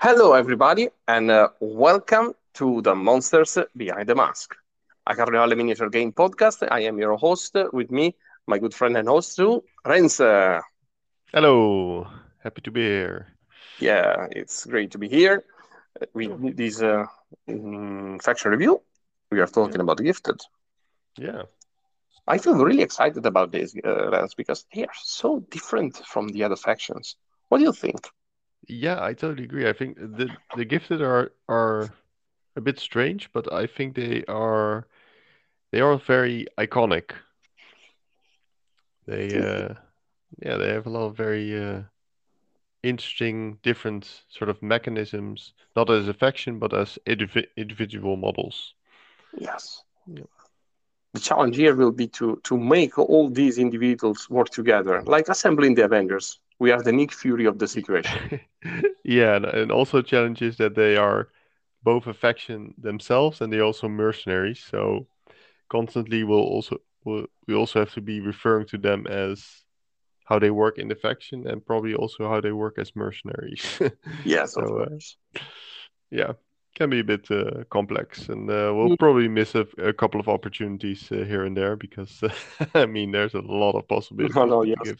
Hello, everybody, and uh, welcome to the Monsters Behind the Mask, a Carnevale miniature game podcast. I am your host. With me, my good friend and host too, Renz. Hello, happy to be here. Yeah, it's great to be here with this uh, mm, faction review. We are talking Yeah. about Gifted. Yeah, I feel really excited about this, uh, Renz, because they are so different from the other factions. What do you think? Yeah, I totally agree. I think the the gifted are are a bit strange, but I think they are they are very iconic. They uh yeah, they have a lot of very uh interesting different sort of mechanisms, not as a faction, but as indivi individual models. Yes. Yeah. The challenge here will be to to make all these individuals work together, like assembling the Avengers. We are the Nick Fury of the situation. Yeah, and, and also challenges that they are both a faction themselves and they also mercenaries. So constantly we'll also we'll, we also have to be referring to them as how they work in the faction and probably also how they work as mercenaries. Yes, of So uh, course. yeah, can be a bit uh, complex, and uh, we'll probably miss a, a couple of opportunities uh, here and there because I mean there's a lot of possibilities No, no, yes.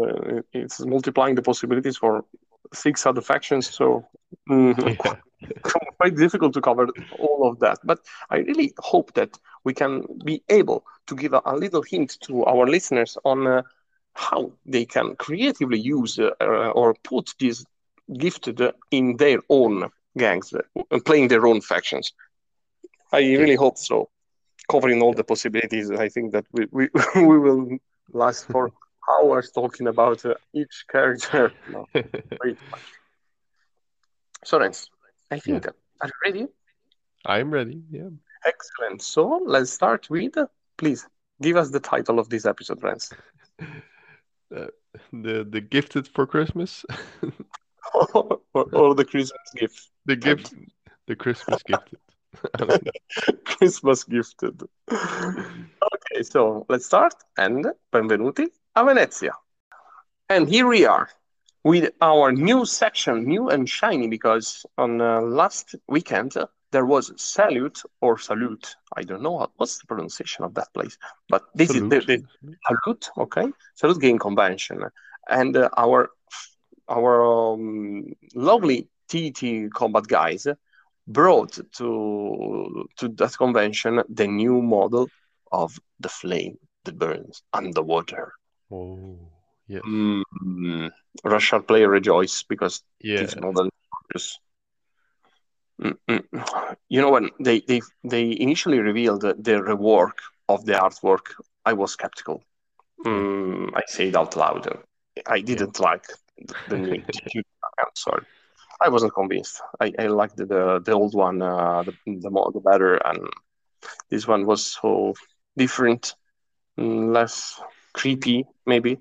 uh, it's multiplying the possibilities for six other factions, so mm, Yeah, quite difficult to cover all of that. But I really hope that we can be able to give a, a little hint to our listeners on uh, how they can creatively use uh, uh, or put this gifted in their own gangs, playing their own factions. I yeah. really hope so. Covering all the possibilities, I think that we, we, we will last for hours talking about uh, each character. No, very much. So, Renz, I Yeah, think, are you ready? I'm ready. Yeah. Excellent. So let's start with, please give us the title of this episode, friends. Uh, the the gifted for Christmas. or, or the Christmas gift. The gift, the Christmas gifted. I don't know. Christmas gifted. Okay, so let's start and benvenuti a Venezia. And here we are with our new section, new and shiny, because on uh, last weekend uh, there was Salute or Salute. I don't know what, what's the pronunciation of that place, but this is the, Salute. the Salute, okay? Salute Game Convention. And uh, our our um, lovely TT combat guys brought to to that convention the new model of the flame that burns underwater. Oh, yeah. Mm, Russian player rejoice because this Yeah. model is. Mm-mm. You know when they they they initially revealed the, the rework of the artwork, I was skeptical. Mm, I say it out loud. I didn't like the, the new. I'm sorry. I wasn't convinced. I, I liked the, the old one, uh, the the more the better, and this one was so different, mm, less creepy maybe.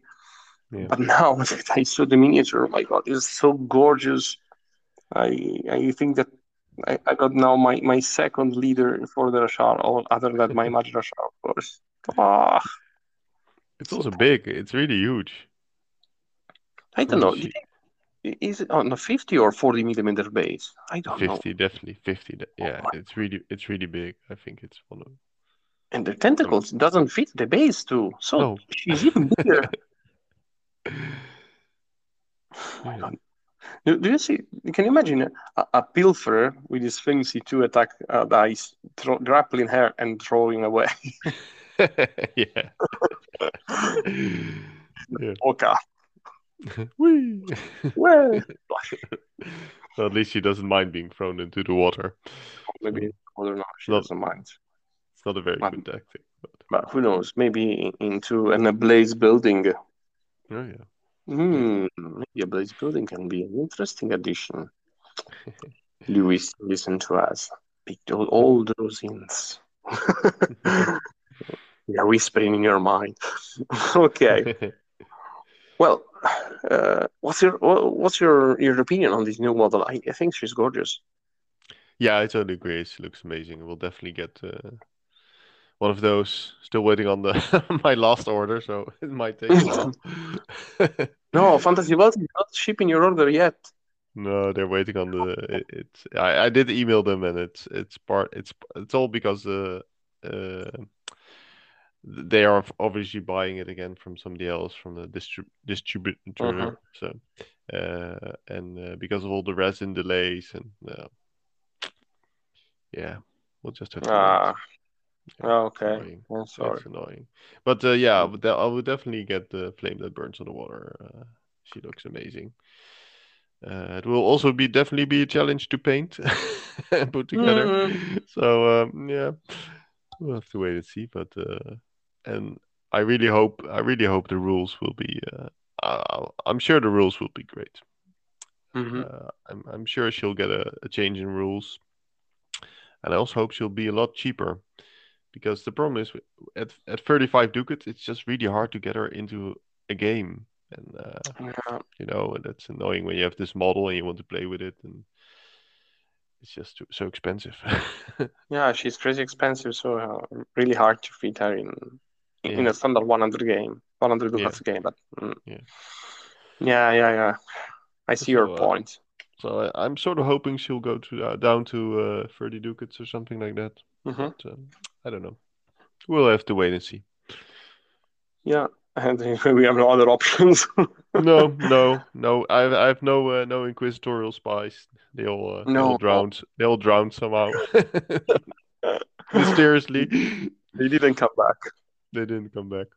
Yeah. But now that I saw the miniature, oh my God, it's so gorgeous. I I think that I, I got now my, my second leader for the Rashar, all other than my Maj Rashar, of course. Ah, It's also big. It's really huge. I don't know. Is it on a 50 or 40 millimeter base? I don't know. 50, definitely 50. th- Oh Yeah, it's really it's really big. I think it's one of And the tentacles doesn't fit the base too. So no. she's even bigger. My Yeah. God. Do, do you see? Can you imagine a, a pilferer with his fancy two attack uh, dice, throw, grappling her and throwing away? Yeah. Yeah. Okay. Whee! Well, Well, at least she doesn't mind being thrown into the water. maybe I don't. She not doesn't mind. it's not a very But, good tactic, but but who knows? Maybe into an ablaze building. oh yeah. Hmm, maybe a blaze building can be an interesting addition. Louis, listen to us. Pick all, all those hints. They're whispering in your mind. okay. Well, uh, what's your what's your your opinion on this new model? I, I think she's gorgeous. Yeah, I totally agree. She looks amazing. We'll definitely get uh, one of those. Still waiting on the my last order, so it might take a while. No, Fantasy World is not shipping your order yet. No, they're waiting on the. It, it's I, I did email them and it's it's part it's it's all because uh, uh they are obviously buying it again from somebody else from the distrib distributor. Mhm. So uh and uh, because of all the resin delays and uh, yeah, we'll just have to. Ah, Yeah, okay. I'm sorry. It's annoying. But uh, yeah, de- I would definitely get the flame that burns on the water. Uh, she looks amazing. Uh, it will also be definitely be a challenge to paint and put together. Mhm. So um, yeah, we'll have to wait and see. But uh, and I really hope I really hope the rules will be. Uh, uh, I'm sure the rules will be great. Mhm. Uh, I'm I'm sure she'll get a, a change in rules, and I also hope she'll be a lot cheaper, because the problem is at at 35 ducats, it's just really hard to get her into a game, and uh, Yeah. you know that's annoying when you have this model and you want to play with it, and it's just too, so expensive. Yeah, she's crazy expensive, so uh, really hard to fit her in in Yeah. a standard 100 game, 100 Yeah. ducats game. But mm. Yeah. yeah, yeah, yeah. I see your So, uh, point. So I, I'm sort of hoping she'll go to uh, down to uh, 30 ducats or something like that. Mhm. But um, I don't know. We'll have to wait and see. Yeah, and we have no other options. No, no, no. I have, I have no uh, no inquisitorial spies. They all uh, they all No. drowned. They all drowned somehow. Mysteriously, They didn't come back. They didn't come back.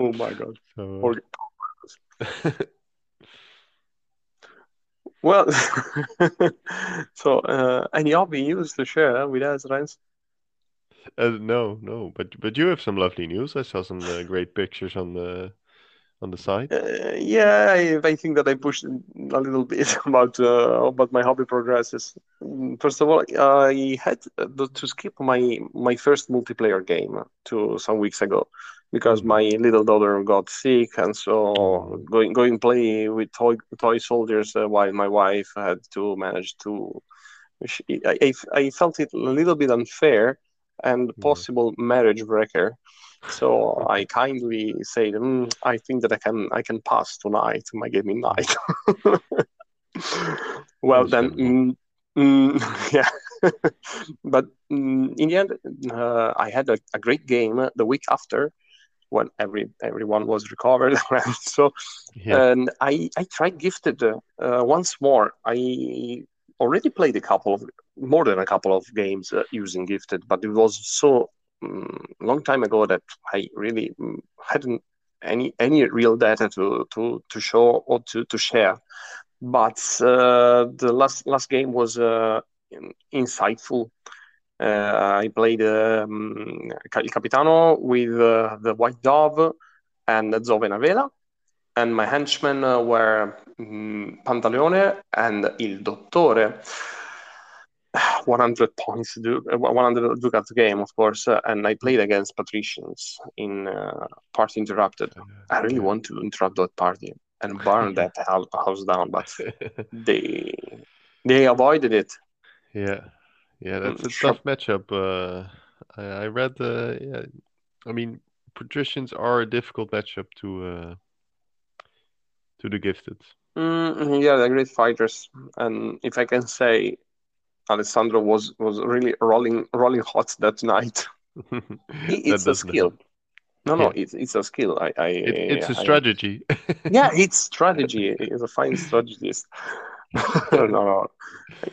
Oh my God. So uh, Well, so uh, any hobby news to share with us, Rens? uh, no, no. But but you have some lovely news. I saw some uh, great pictures on the on the side? Uh, yeah, I, I think that I pushed a little bit about uh, about my hobby progresses. Mm, First of all, I had to skip my my first multiplayer game to some weeks ago because Mhm. my little daughter got sick, and so Oh. going going play with toy toy soldiers uh, while my wife had to manage to. She, I, I I felt it a little bit unfair and Yeah. possible marriage breaker. So I kindly said, "Mm, I think that I can I can pass tonight, my gaming night. well then, mm, mm, yeah. but mm, in the end, uh, I had a, a great game the week after when every everyone was recovered. so Yeah. and I I tried Gifted uh, once more. I already played a couple of more than a couple of games uh, using Gifted, but it was so um, long time ago that I really mm, hadn't any any real data to to to show or to to share. But uh, the last last game was uh, insightful. Uh, I played um, Il Capitano with uh, the White Dove and Zove Navela and my henchmen uh, were mm, Pantaleone and Il Dottore. 100 points, uh, 100 ducat game, of course, uh, and I played against patricians in uh, Party Interrupted. I really want to interrupt that party and burn that house down, but they they avoided it. Yeah, yeah, that's a Sure. tough matchup. Uh, I, I read the, yeah, I mean, patricians are a difficult matchup to uh, to the gifted. Mm, yeah, they're great fighters, and if I can say, Alessandro was was really rolling rolling hot that night. That It's a skill. help. No, no, it's it's a skill. I, I It, it's a I- strategy. yeah, it's strategy. He's a fine strategist. no, no.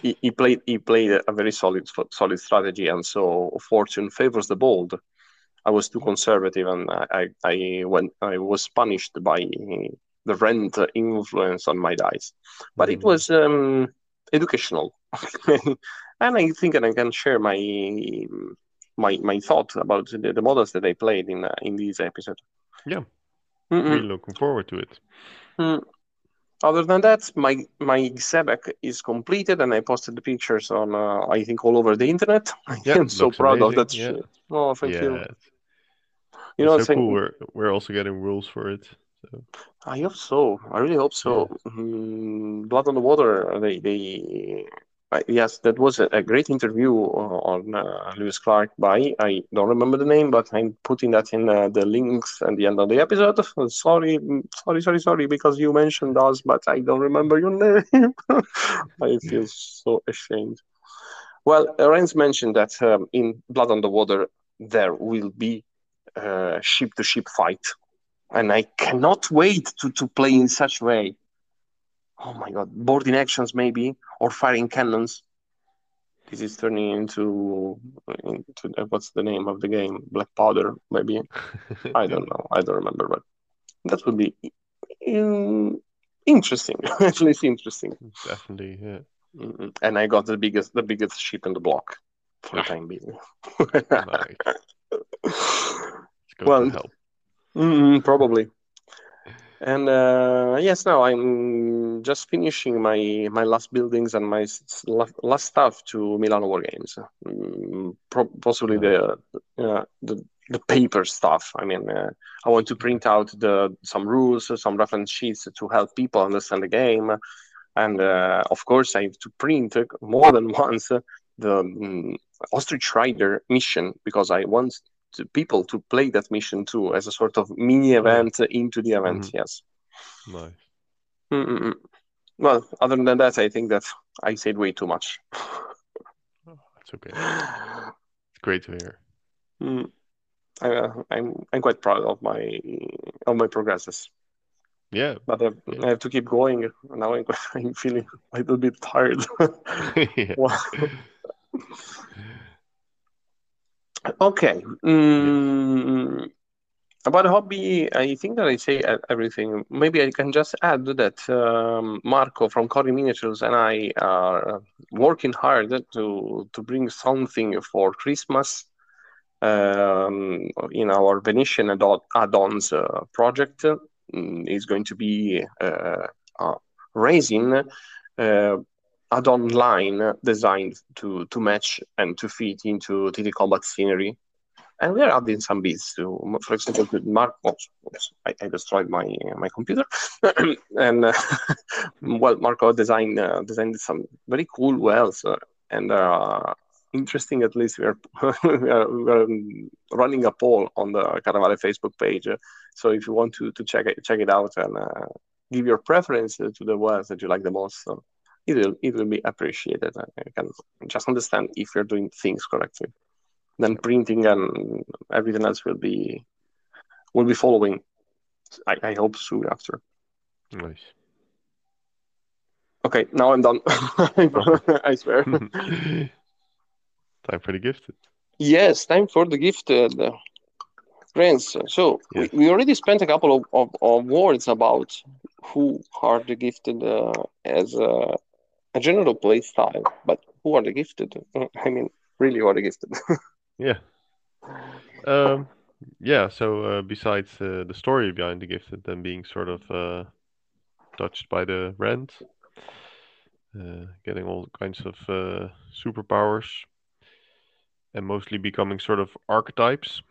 He, he played he played a very solid solid strategy, and so fortune favors the bold. I was too conservative, and I I, I went I was punished by the rent influence on my dice. But it Mm. was um, educational, and I think that I can share my my my thought about the, the models that I played in uh, in this episode. Yeah. Mm-mm. Really looking forward to it. Mm. Other than that, my my Xebec is completed, and I posted the pictures on uh, I think all over the internet. Yeah, I'm so proud of that yeah. Oh, thank yeah, you. it's, You know, so saying, cool. We're we're also getting rules for it. So I hope so. I really hope so. Mm, Blood on the Water. They they yes, that was a, great interview on uh, Lewis Clark by I don't remember the name, but I'm putting that in uh, the links at the end of the episode. Sorry, sorry, sorry, sorry, because you mentioned us, but I don't remember your name. I feel so ashamed. Well, Renz mentioned that um, in Blood on the Water there will be a ship-to-ship fight, and I cannot wait to to play in such way oh my god, boarding actions maybe or firing cannons. This is turning into into what's the name of the game? Black Powder, maybe. I don't know. I don't remember, but that would be um, interesting. At least interesting. Definitely, yeah. Mm-hmm. And I got the biggest the biggest ship in the block for the time being. nice. well, mm, probably. And uh, yes, now I'm just finishing my my last buildings and my last stuff to Milano War Games. Mm, possibly the, uh, the the paper stuff. I mean, uh, I want to print out the some rules, some reference sheets to help people understand the game, and uh, of course I have to print more than once the um, Ostrich Rider mission because I want to people to play that mission too as a sort of mini event into the event. Mm-hmm. Yes. Nice. Mm-mm. Well, other than that, I think that I said way too much. oh, that's okay. It's great to hear. Mm. I, uh, I'm I'm quite proud of my of my progresses. Yeah, but I, yeah. I have to keep going. Now I'm, I'm feeling a little bit tired. Okay. Mm, about hobby, I think that I say everything. Maybe I can just add that um, Marco from Cori Miniatures and I are working hard to to bring something for Christmas um, in our Venetian add-ons uh, project. Mm, is going to be uh, uh, raising uh, add-on line designed to to match and to fit into TT Combat scenery. And we are adding some bits to, for example, to Mark. Oops, I, I, destroyed my my computer, and uh, well, Marco designed uh, designed some very cool wells uh, and uh, interesting. At least we are, we are, we are running a poll on the Carnevale Facebook page. So if you want to to check it check it out and uh, give your preference to the wells that you like the most. So it will it will be appreciated. I can just understand if you're doing things correctly. Then printing and everything else will be will be following. I, I hope soon after. Nice. Okay, now I'm done. I swear. time for the gifted. Yes, time for the gifted. Friends, so yes. we, we already spent a couple of, of, of words about who are the gifted uh, as uh, a general play style, but who are the gifted? I mean, really, who are the gifted? yeah. Um, yeah. So uh, besides uh, the story behind the gifted, them being sort of uh, touched by the rent, uh, getting all kinds of uh, superpowers, and mostly becoming sort of archetypes.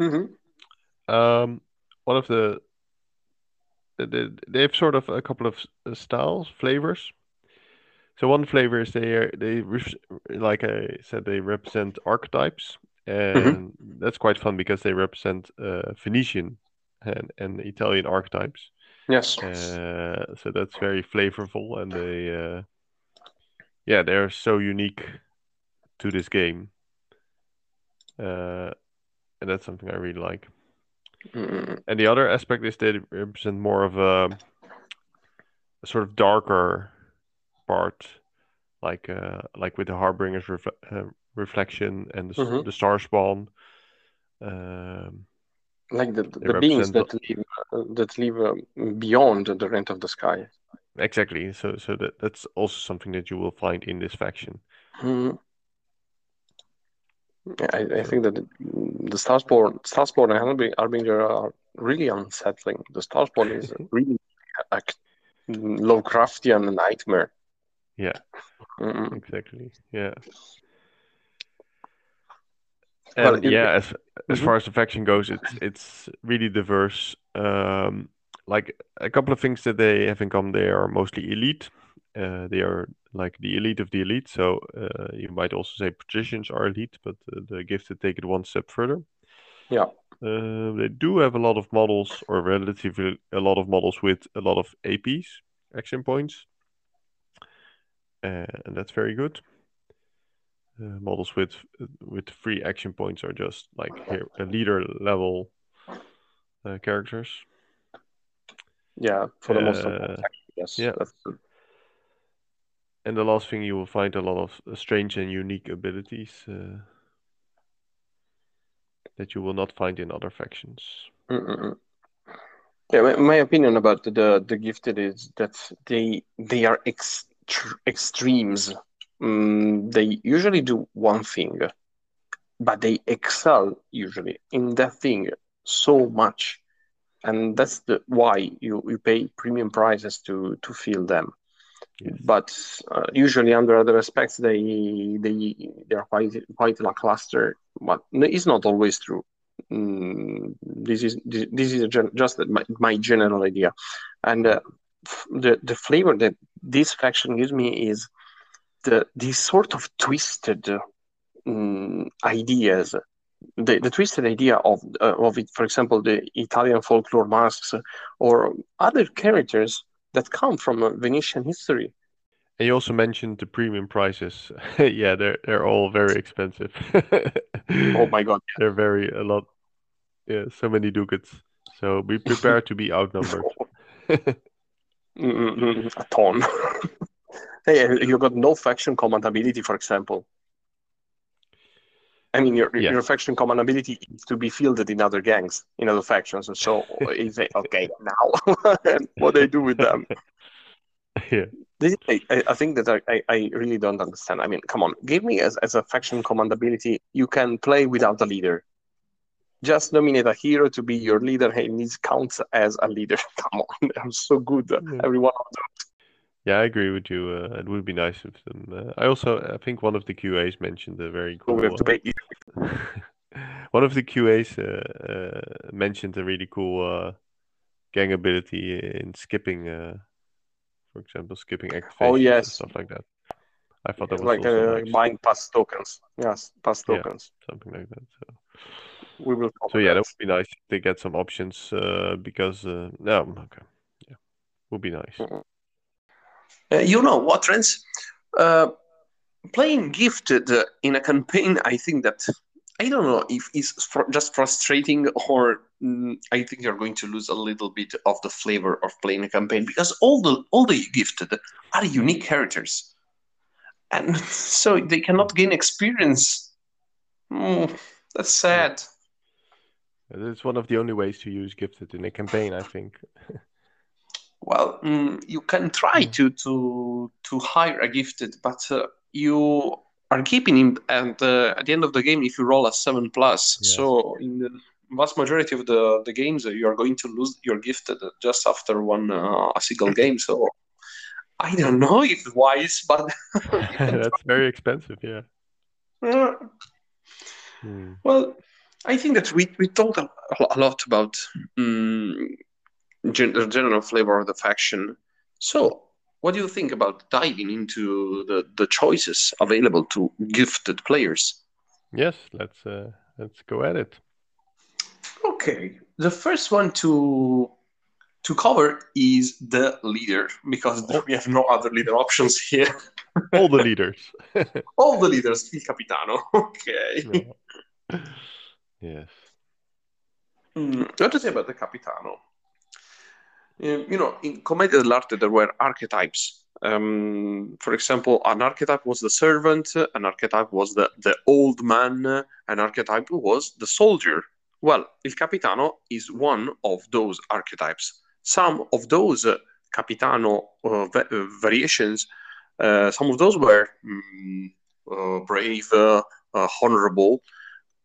Mm-hmm. Um, one of the they, they have sort of a couple of styles, flavors. So one flavor is they are, they like I said they represent archetypes, mm-hmm. and mm-hmm. that's quite fun because they represent uh, Venetian and, and Italian archetypes. Yes. Uh, so that's very flavorful, and they, uh, yeah, they're so unique to this game, uh, and that's something I really like. Mm-hmm. And the other aspect is they represent more of a, a sort of darker part, like uh, like with the Harbinger's ref- uh, reflection and the, mm-hmm. the star spawn. Um, like the, the beings that live uh, that live uh, beyond the rent of the sky. Exactly. So so that that's also something that you will find in this faction. Mm-hmm. I, I think that the Starspawn, Starspawn and Harbinger are really unsettling. The Starspawn is really a Lovecraftian nightmare. Yeah. Mm-mm. Exactly. Yeah. And well, yeah, as as mm-hmm. far as the faction goes, it's it's really diverse. Um, like a couple of things that they have in common, they are mostly elite. Uh, they are like the elite of the elite. So uh, you might also say patricians are elite, but uh, the gifted take it one step further. Yeah. Uh, they do have a lot of models, or relatively a lot of models with a lot of APs, action points, and that's very good. Uh, models with with free action points are just like here, a leader level uh, characters. Yeah, for the most part. Uh, Yes. yeah. And the last thing you will find a lot of strange and unique abilities uh, that you will not find in other factions. Mm-mm. Yeah, my, my opinion about the the gifted is that they they are ext- extremes. Mm, they usually do one thing, but they excel usually in that thing so much, and that's the why you, you pay premium prices to to feel them. Yes. But uh, usually under other aspects, they they they are quite quite lackluster. But it's not always true. Mm, this is this, this is gen- just my, my general idea, and uh, the the flavor that this faction gives me is the these sort of twisted mm, ideas. The, the twisted idea of uh, of it, for example, the Italian folklore masks or other characters that come from Venetian history. And you also mentioned the premium prices. yeah, they're they're all very expensive. Oh my god! They're very a lot. Yeah, so many ducats. So be prepared to be outnumbered. Mm, a ton. hey, you got no faction command ability, for example. I mean, your Yeah. your faction command ability is to be fielded in other gangs, in other factions. So you say, okay, now what do they do with them? yeah. This is, I, I I think that I, I, I really don't understand. I mean, come on, give me as, as a faction command ability, you can play without a leader. Just nominate a hero to be your leader, and it counts as a leader. Come on, they're so good. Yeah. Every one of them. Yeah, I agree with you. Uh, it would be nice if them. Uh, I also, I think one of the QAs mentioned a very cool. we have to pay. one of the QAs uh, uh, mentioned a really cool uh, gang ability in skipping, uh, for example, skipping activations and Oh, yes. stuff like that. I thought that was like also uh, nice, buying past tokens. Yes, past Yeah. tokens. something like that. So, We will so yeah, that that. would be nice if they get some options uh, because uh, no, okay, yeah, would be nice. Uh, you know what, Rens? Uh, playing gifted uh, in a campaign, I think that I don't know if it's fr- just frustrating or mm, I think you're going to lose a little bit of the flavor of playing a campaign because all the all the gifted are unique characters, and so they cannot gain experience. Mm, that's sad. It's one of the only ways to use gifted in a campaign, I think. Well, mm, you can try to to to hire a gifted, but uh, you are keeping him and uh, at the end of the game if you roll a seven plus. Yes. So in the vast majority of the the games, uh, you are going to lose your gifted just after one uh, a single game. So I don't know if it's wise, but That's very expensive, yeah. Uh, Hmm. Well, I think that we, we talked a, a lot about um, gen- the general flavor of the faction. So, what do you think about diving into the, the choices available to gifted players? Yes, let's uh, let's go at it. Okay, the first one to to cover is the leader because we have no other leader options here. All the leaders. All the leaders, il capitano. Okay. Yes. Mm, what to say about the Capitano? Um, you know, in Commedia dell'arte, there were archetypes. Um, for example, an archetype was the servant, an archetype was the, the old man, an archetype was the soldier. Well, Il Capitano is one of those archetypes. Some of those uh, Capitano uh, uh, variations, uh, some of those were mm, uh, brave, honorable,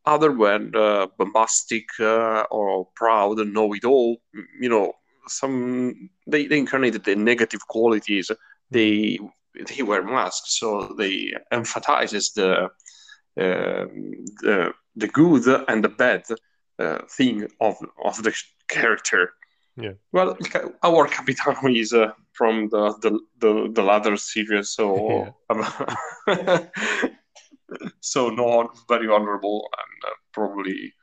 other were uh, bombastic uh, or proud and know it all. You know, some they, they incarnated the negative qualities. They they wear masks, so they emphasizes the uh, the the good and the bad uh, thing of of the character. Yeah. Well, our Capitano is uh, from the, the the the latter series, so um, so no, very honorable, and uh, probably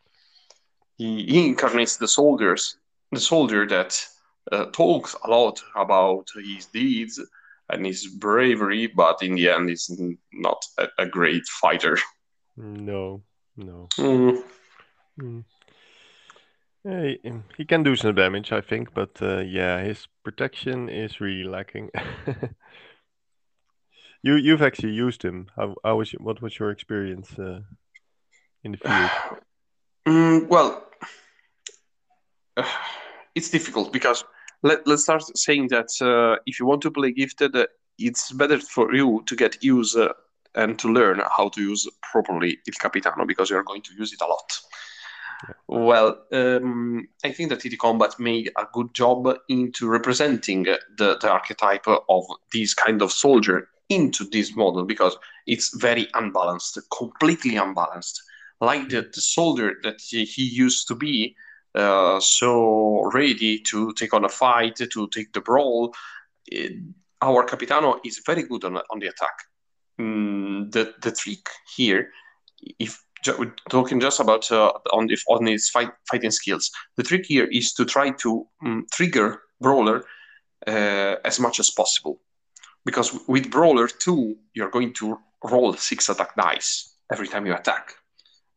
he, he incarnates the soldiers, the soldier that uh, talks a lot about his deeds and his bravery, but in the end is not a, a great fighter. No, no. Mm. Mm. Yeah, he, he can do some damage, I think, but uh, yeah, his protection is really lacking. you you've actually used him. How, how was what was your experience uh, in the field? Mm, well, uh, it's difficult because let, let's start saying that uh, if you want to play gifted, uh, it's better for you to get used uh, and to learn how to use properly Il Capitano because you're going to use it a lot. Yeah. Well, um, I think that TT Combat made a good job into representing the, the archetype of this kind of soldier into this model because it's very unbalanced, completely unbalanced. Like the, the soldier that he used to be, uh, so ready to take on a fight, to take the brawl. It, our Capitano is very good on, on the attack. Mm, the the trick here, if we're talking just about uh, on the, on his fight, fighting skills, the trick here is to try to um, trigger brawler uh, as much as possible, because with brawler two you're going to roll six attack dice every time you attack,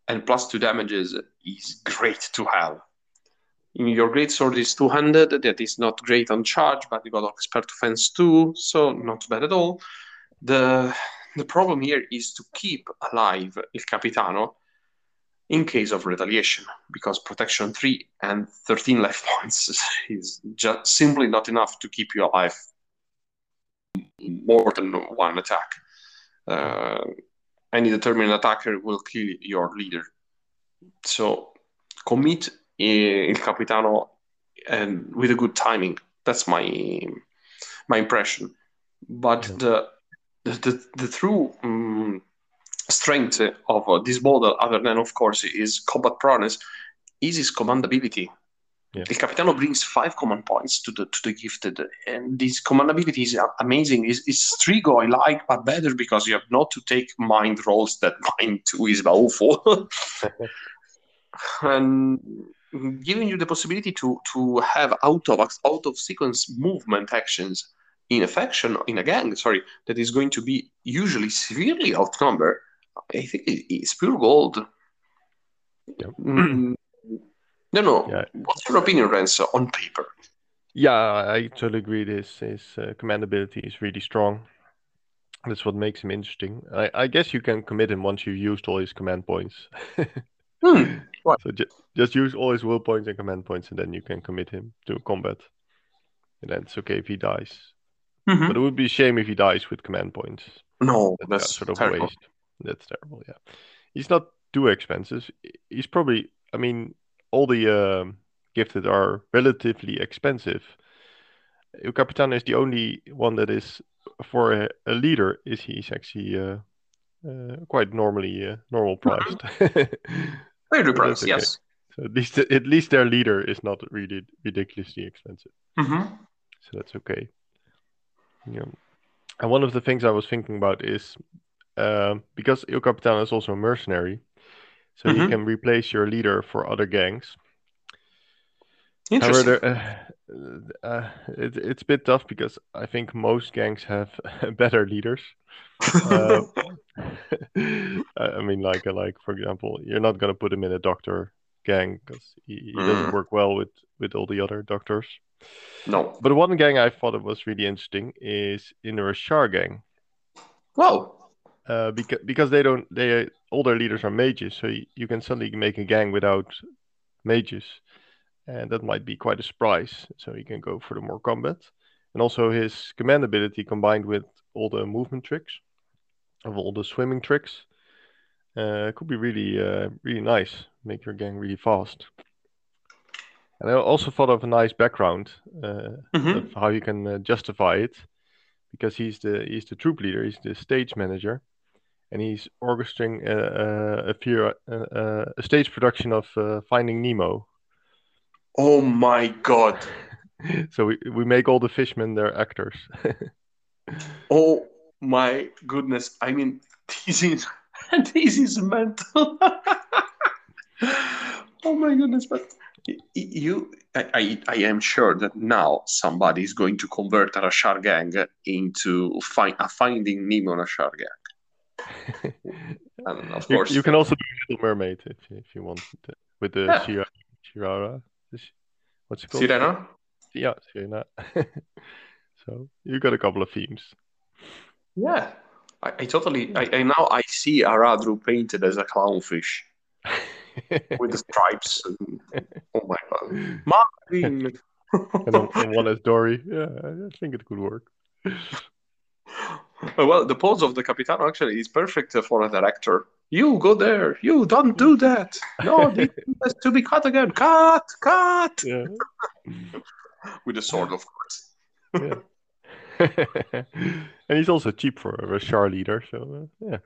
and plus two damages is great to have your great sword is two-handed. That is not great on charge, but you got expert defense too, so not bad at all. The the problem here is to keep alive Il Capitano in case of retaliation, because protection three and thirteen life points is just simply not enough to keep you alive more than one attack. Uh, any determined attacker will kill your leader. So commit Il Capitano and with a good timing. That's my my impression. But yeah. the, the, the the true um, strength of uh, this model, other than of course is combat prowess, is his commandability. Yeah. El Capitano brings five command points to the to the gifted, and this commandability is amazing. It's, is Strigoi like, but better because you have not to take mind rolls that mind two is awful. and giving you the possibility to to have out of out of sequence movement actions in a faction in a gang sorry that is going to be usually severely outnumbered i think it's pure gold yeah. mm, no no yeah. what's your opinion Rens, on paper yeah i totally agree this his uh, commandability is really strong that's what makes him interesting I, I guess you can commit him once you've used all his command points hmm. What? So ju- just use all his will points and command points, and then you can commit him to combat. And then it's okay if he dies. Mm-hmm. But it would be a shame if he dies with command points. No, that, that's sort of terrible. waste. That's terrible. Yeah, he's not too expensive. He's probably. I mean, all the uh, gifted are relatively expensive. Il Capitan is the only one that is for a, a leader. Is he's actually uh, uh, quite normally uh, normal priced. Very priced, okay. yes. So at least at least their leader is not really ridiculously expensive. Mm-hmm. So that's okay. Yeah. And one of the things I was thinking about is uh, because Il Capitan is also a mercenary, so mm-hmm. you can replace your leader for other gangs. Interesting. However, uh, uh, it, it's a bit tough because I think most gangs have better leaders. uh, I mean, like, like for example, you're not gonna put him in a doctor gang because he, he mm. doesn't work well with with all the other doctors. No. But one gang I thought it was really interesting is in the Rashar gang. Whoa. Uh, because because they don't they all their leaders are mages, so you, you can suddenly make a gang without mages, and that might be quite a surprise. So you can go for the more combat, and also his command ability combined with all the movement tricks of all the swimming tricks. Uh, could be really, uh, really nice. Make your gang really fast. And I also thought of a nice background uh, mm-hmm. of how you can uh, justify it, because he's the he's the troop leader, he's the stage manager, and he's orchestrating a, a, a, a stage production of uh, Finding Nemo. Oh my god! so we, we make all the fishmen their actors. oh my goodness! I mean, this is this is mental. oh my goodness! But you, I, I, I, am sure that now somebody is going to convert a Rashar gang into find, a Finding Nemo Rashar gang. and of you, course, you can also do Little Mermaid if if you want with the yeah. Shira, Shirara. What's it called? Sirena. Yeah, Sirena. so you got a couple of themes. Yeah, I, I totally. I, I now I see Aradru painted as a clownfish with the stripes. And, oh my god, Marlin. and, and one as Dory. Yeah, I think it could work. Well, the pose of the Capitano actually is perfect for a director. You go there. You don't do that. No, this has to be cut again. Cut, cut. Yeah. With a sword, of course. yeah. and he's also cheap for a Char leader, so uh, yeah.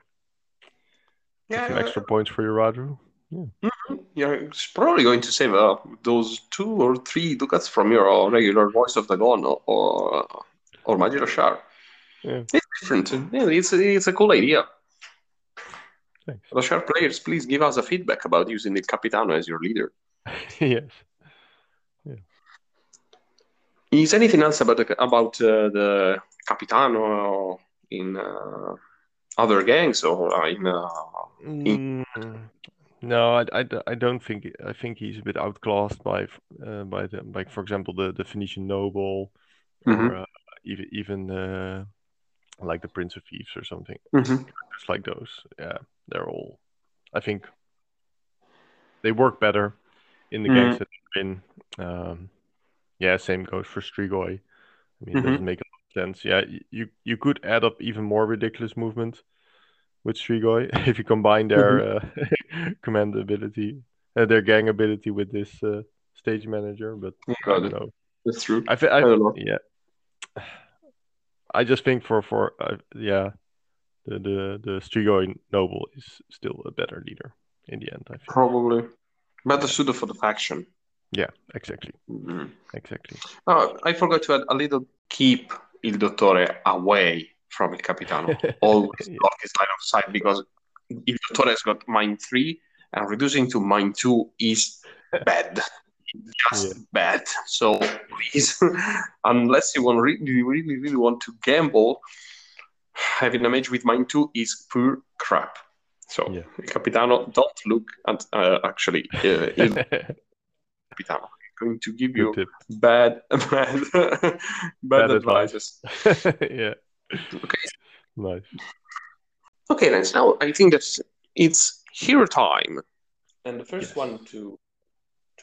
Yeah, some extra points for your Radru. Yeah. Mm-hmm. You're probably going to save uh, those two or three ducats from your uh, regular voice of the gun or or, or Char. Yeah. It's different. Yeah, it's a, it's a cool idea. Thanks. Rashar players, please give us a feedback about using the Capitano as your leader. yes. Yeah. Is anything else about the, about uh, the Capitano in uh, other gangs or in, uh, in... Mm, no, I, I, I don't think I think he's a bit outclassed by uh, by the like for example the the Phoenician noble mm-hmm. or uh, even even uh, like the Prince of Thieves or something. Mm-hmm. Just like those. Yeah, they're all. I think they work better in the mm-hmm. games that they're in. Um, yeah, same goes for Strigoi. I mean, it doesn't mm-hmm. make a lot of sense. Yeah, you you could add up even more ridiculous movement with Strigoi if you combine their mm-hmm. uh, command ability, uh, their gang ability with this uh, stage manager. But I don't know. That's true. I, I, I don't know. Yeah, I just think for for uh, yeah, the the the Strigoi Noble is still a better leader in the end. I think. Probably better suited for the faction. Yeah, exactly. Mm-hmm. Exactly. Oh, I forgot to add a little. Keep il Dottore away from il Capitano. Always yeah. block his line of sight because il Dottore has got mind three, and reducing to mind two is bad just yeah. bad. So please, unless you want really, really, really want to gamble, having a match with mind two is pure crap. So yeah. Capitano, don't look at uh, actually uh, Capitano. Going to give you bad, bad, bad, bad advices. yeah. Okay. Nice. Okay, then. Now I think that it's here time, and the first yes. one to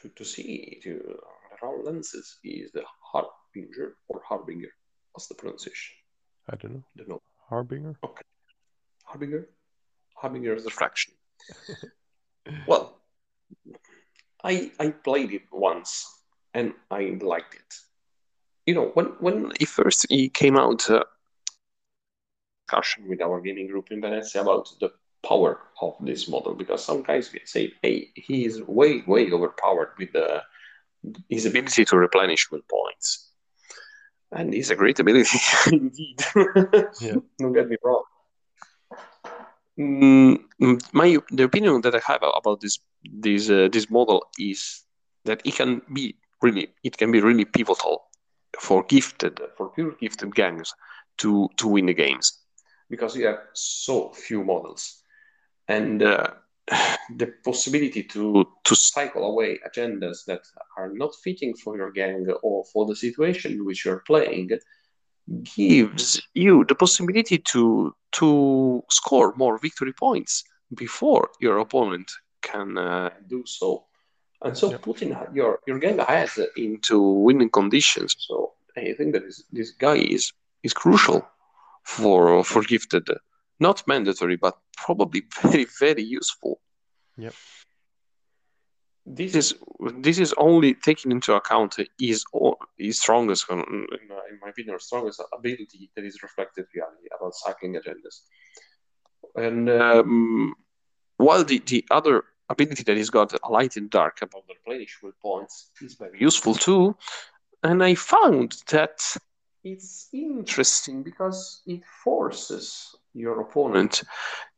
to, to see to our lenses is the harbinger or harbinger. What's the pronunciation? I don't know. I Don't know. Harbinger. Okay. Harbinger. Harbinger is a fraction. well, I I played it once and I liked it. You know, when when it first it came out, uh, discussion with our gaming group in Venice about the power of this model because some guys can say, hey, he is way, way overpowered with the, his ability to replenish with points. And it's a great ability indeed. yeah. Don't get me wrong. Mm, my the opinion that I have about this this uh, this model is that it can be really it can be really pivotal for gifted for pure gifted gangs to to win the games because you have so few models and uh, the possibility to to cycle away agendas that are not fitting for your gang or for the situation in which you're playing gives you the possibility to to score more victory points before your opponent can uh, do so and so yep. putting your your gang ahead into winning conditions so i think that this, this guy is is crucial for for gifted not mandatory, but probably very, very useful. Yep. This is this is only taking into account his his strongest, in my opinion, strongest ability that is reflected reality about cycling agendas. And um, while the, the other ability that he's got, a light in dark about the replenishment points, is very useful too. and I found that it's interesting because it forces your opponent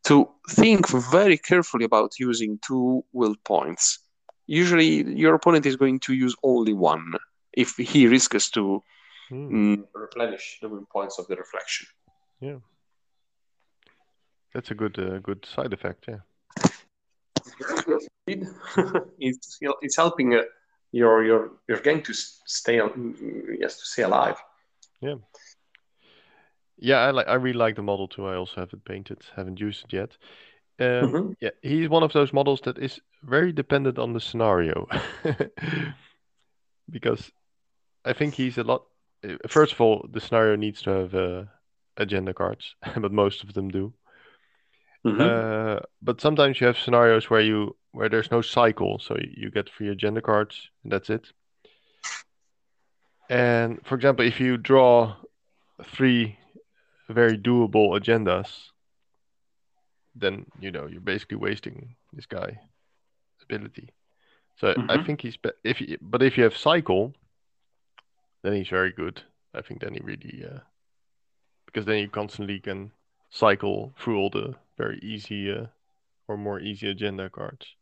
to think very carefully about using two will points. Usually, your opponent is going to use only one if he risks to Hmm. mm, replenish the will points of the reflection. Yeah. That's a good uh, good side effect, yeah. it's it's helping uh, your your your gang to stay mm, yes to stay alive. Yeah, I like I really like the model too. I also have it painted, haven't used it yet. Um, Mhm. yeah, he's one of those models that is very dependent on the scenario. Because I think he's a lot. uh, First of all, the scenario needs to have uh, agenda cards, but most of them do. Mhm. Uh, but sometimes you have scenarios where you where there's no cycle, so you, you get free agenda cards, and that's it. And for example, if you draw three very doable agendas, then you know you're basically wasting this guy ability. So I Mhm. think he's if you, but if you have cycle, then he's very good. I think then he really uh, because then you constantly can cycle through all the very easy uh, or more easy agenda cards.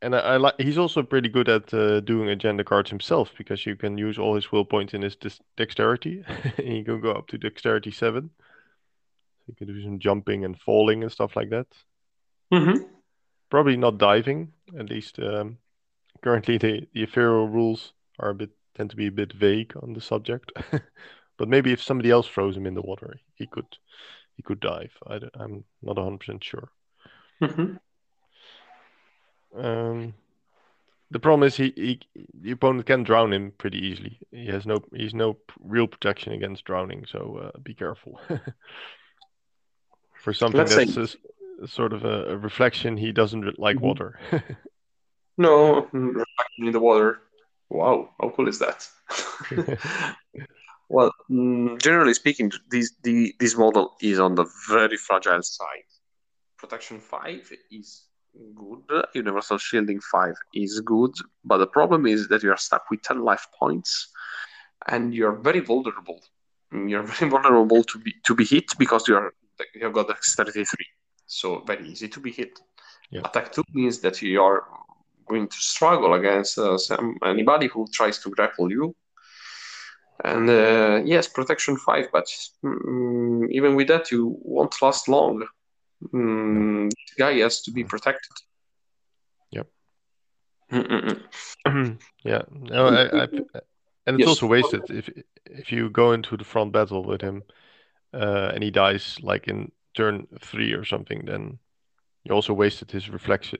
And I, I like he's also pretty good at uh, doing agenda cards himself because you can use all his will points in his dexterity, and you can go up to dexterity seven. So You can do some jumping and falling and stuff like that. Mhm. Probably not diving. At least um, currently the the ethereal rules are a bit tend to be a bit vague on the subject. but maybe if somebody else throws him in the water, he could he could dive. I, i'm not 100% sure. Mhm. Um, the problem is he, he the opponent can drown him pretty easily. He has no he's no real protection against drowning, so uh, be careful. For something Let's say- that's a s- sort of a, a reflection, he doesn't like Mhm. water. No, mm, reflection in the water. Wow, how cool is that? well, mm, generally speaking, this the this model is on the very fragile side. Protection five is good. Universal shielding five is good, but the problem is that you are stuck with ten life points, and you're very vulnerable. You're very vulnerable to be to be hit because you are you have got dexterity three, so very easy to be hit. Yeah. Attack two means that you are going to struggle against uh, some, anybody who tries to grapple you. And uh, yes, protection five, but mm, even with that, you won't last long. Mm, this guy has to be protected. Yep. Yeah, no, I, I, and it's Yes. also wasted if if you go into the front battle with him, uh, and he dies like in turn three or something, then you also wasted his reflection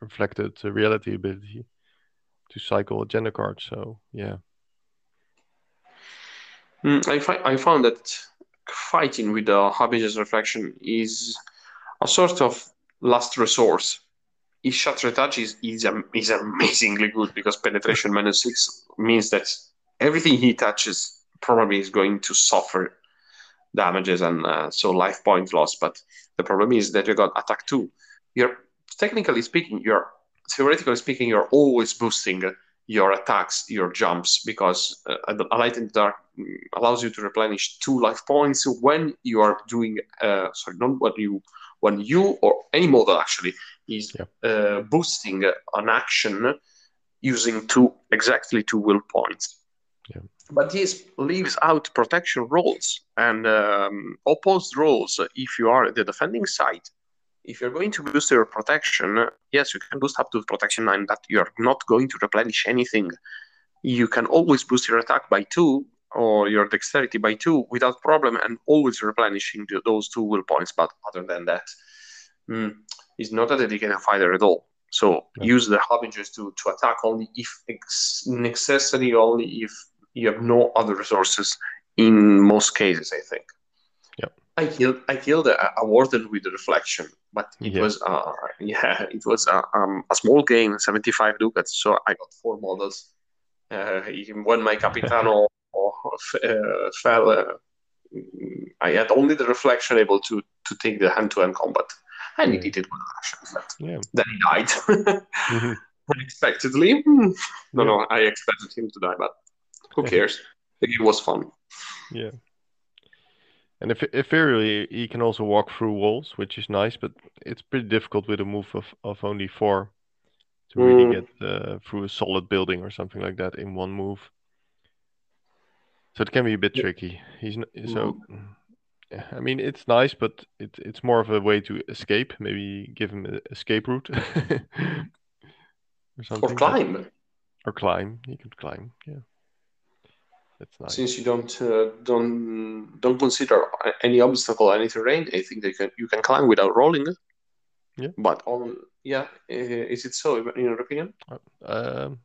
reflected uh, reality ability to cycle agenda cards. So yeah, Mm, I, fi- I found that fighting with the Habitus reflection is a sort of last resource. Shatter touch is, is, is amazingly good because penetration minus six means that everything he touches probably is going to suffer damages and uh, so life point loss. But the problem is that you got attack two. You're technically speaking, you're theoretically speaking, you're always boosting your attacks, your jumps, because uh, a light in the dark allows you to replenish two life points when you are doing. Uh, sorry, not when you when you or any model actually is Yeah. uh, boosting an action using two exactly two will points. Yeah. But this leaves out protection rolls and um, opposed rolls if you are the defending side. If you're going to boost your protection, yes, you can boost up to protection 9, but you're not going to replenish anything. You can always boost your attack by 2 or your dexterity by 2 without problem and always replenishing the, those two will points. But other than that, mm, he's not a dedicated fighter at all. So Yeah. use the harbingers to, to attack only if ex- necessary, only if you have no other resources in most cases, I think. Yep. I killed I killed a, a warden with the reflection, but it Yeah. was uh yeah it was a, um, a small game, seventy five ducats. So I got four models. Uh, even when my capitano uh, fell, uh, I had only the reflection able to to take the hand to hand combat, and he did it with action. Yeah. then he died. Mhm. unexpectedly. Hmm. No, Yeah. no, I expected him to die, but who cares? The game was fun. Yeah. And if ethereally, he can also walk through walls, which is nice, but it's pretty difficult with a move of, of only four to really Mm. get uh, through a solid building or something like that in one move. So it can be a bit tricky. He's n- so, yeah, I mean, it's nice, but it, it's more of a way to escape. Maybe give him an escape route or. Or but- climb, or climb. He could climb. Yeah, that's nice. since you don't uh, don't don't consider any obstacle, any terrain. I think they can you can climb without rolling. Yeah. But on yeah, uh, is it so in your opinion? Um,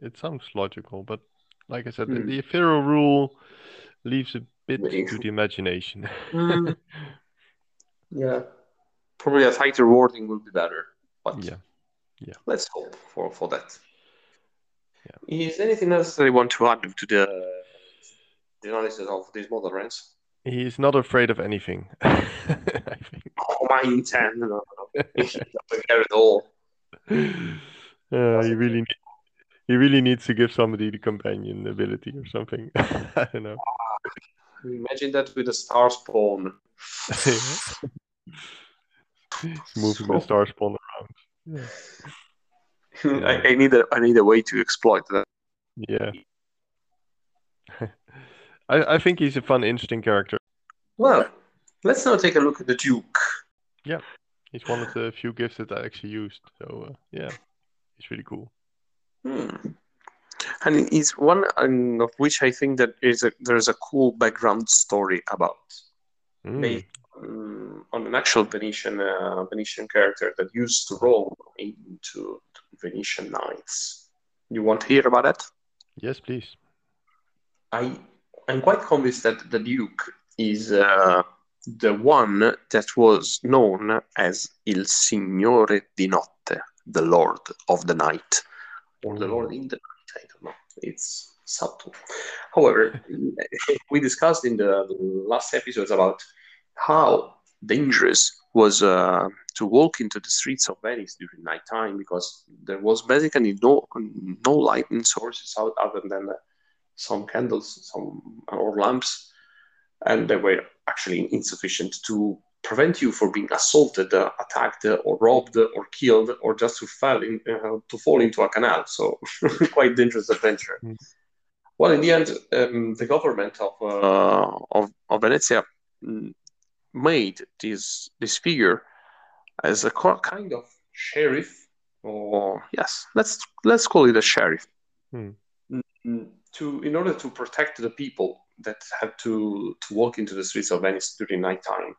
it sounds logical, but like I said, the, Hmm. the ethereal rule leaves a bit Maybe. to the imagination. Mm. Yeah. Probably a tighter wording will be better. But yeah. Yeah. let's hope for, for that. Is anything else that you want to add to the, the analysis of these model ranks? He's not afraid of anything. I think. Oh, my intent. No, no, no. He doesn't care at all. Uh, he really need, he really needs to give somebody the companion ability or something. I don't know. Imagine that with a star spawn. He's moving the star spawn around. Yeah. I, I need a I need a way to exploit that. Yeah. I I think he's a fun, interesting character. Well, let's now take a look at the Duke. Yeah, he's one of the few gifts that I actually used. So uh, yeah, he's really cool. Hmm. And it's one um, of which I think that is a, there's a cool background story about. Mm. based on, on an actual Venetian uh, Venetian character that used to roll into Venetian knights. You want to hear about that? Yes, please. I I'm quite convinced that the Duke is uh, the one that was known as Il Signore di Notte, the Lord of the Night, or the Lord in the Night. I don't know. It's subtle. However, we discussed in the last episodes about how dangerous was uh, to walk into the streets of Venice during nighttime because there was basically no no lighting sources out other than uh, some candles, some or lamps, and they were actually insufficient to prevent you from being assaulted, uh, attacked, uh, or robbed, or killed, or just to fall in, uh, to fall into a canal. So quite dangerous adventure. Mm. Well, in the end, um, the government of uh, of, of Venezia mm, made this this figure as a co- kind of sheriff, or yes, let's let's call it a sheriff, Hmm. Mm, to in order to protect the people that had to to walk into the streets of Venice during nighttime.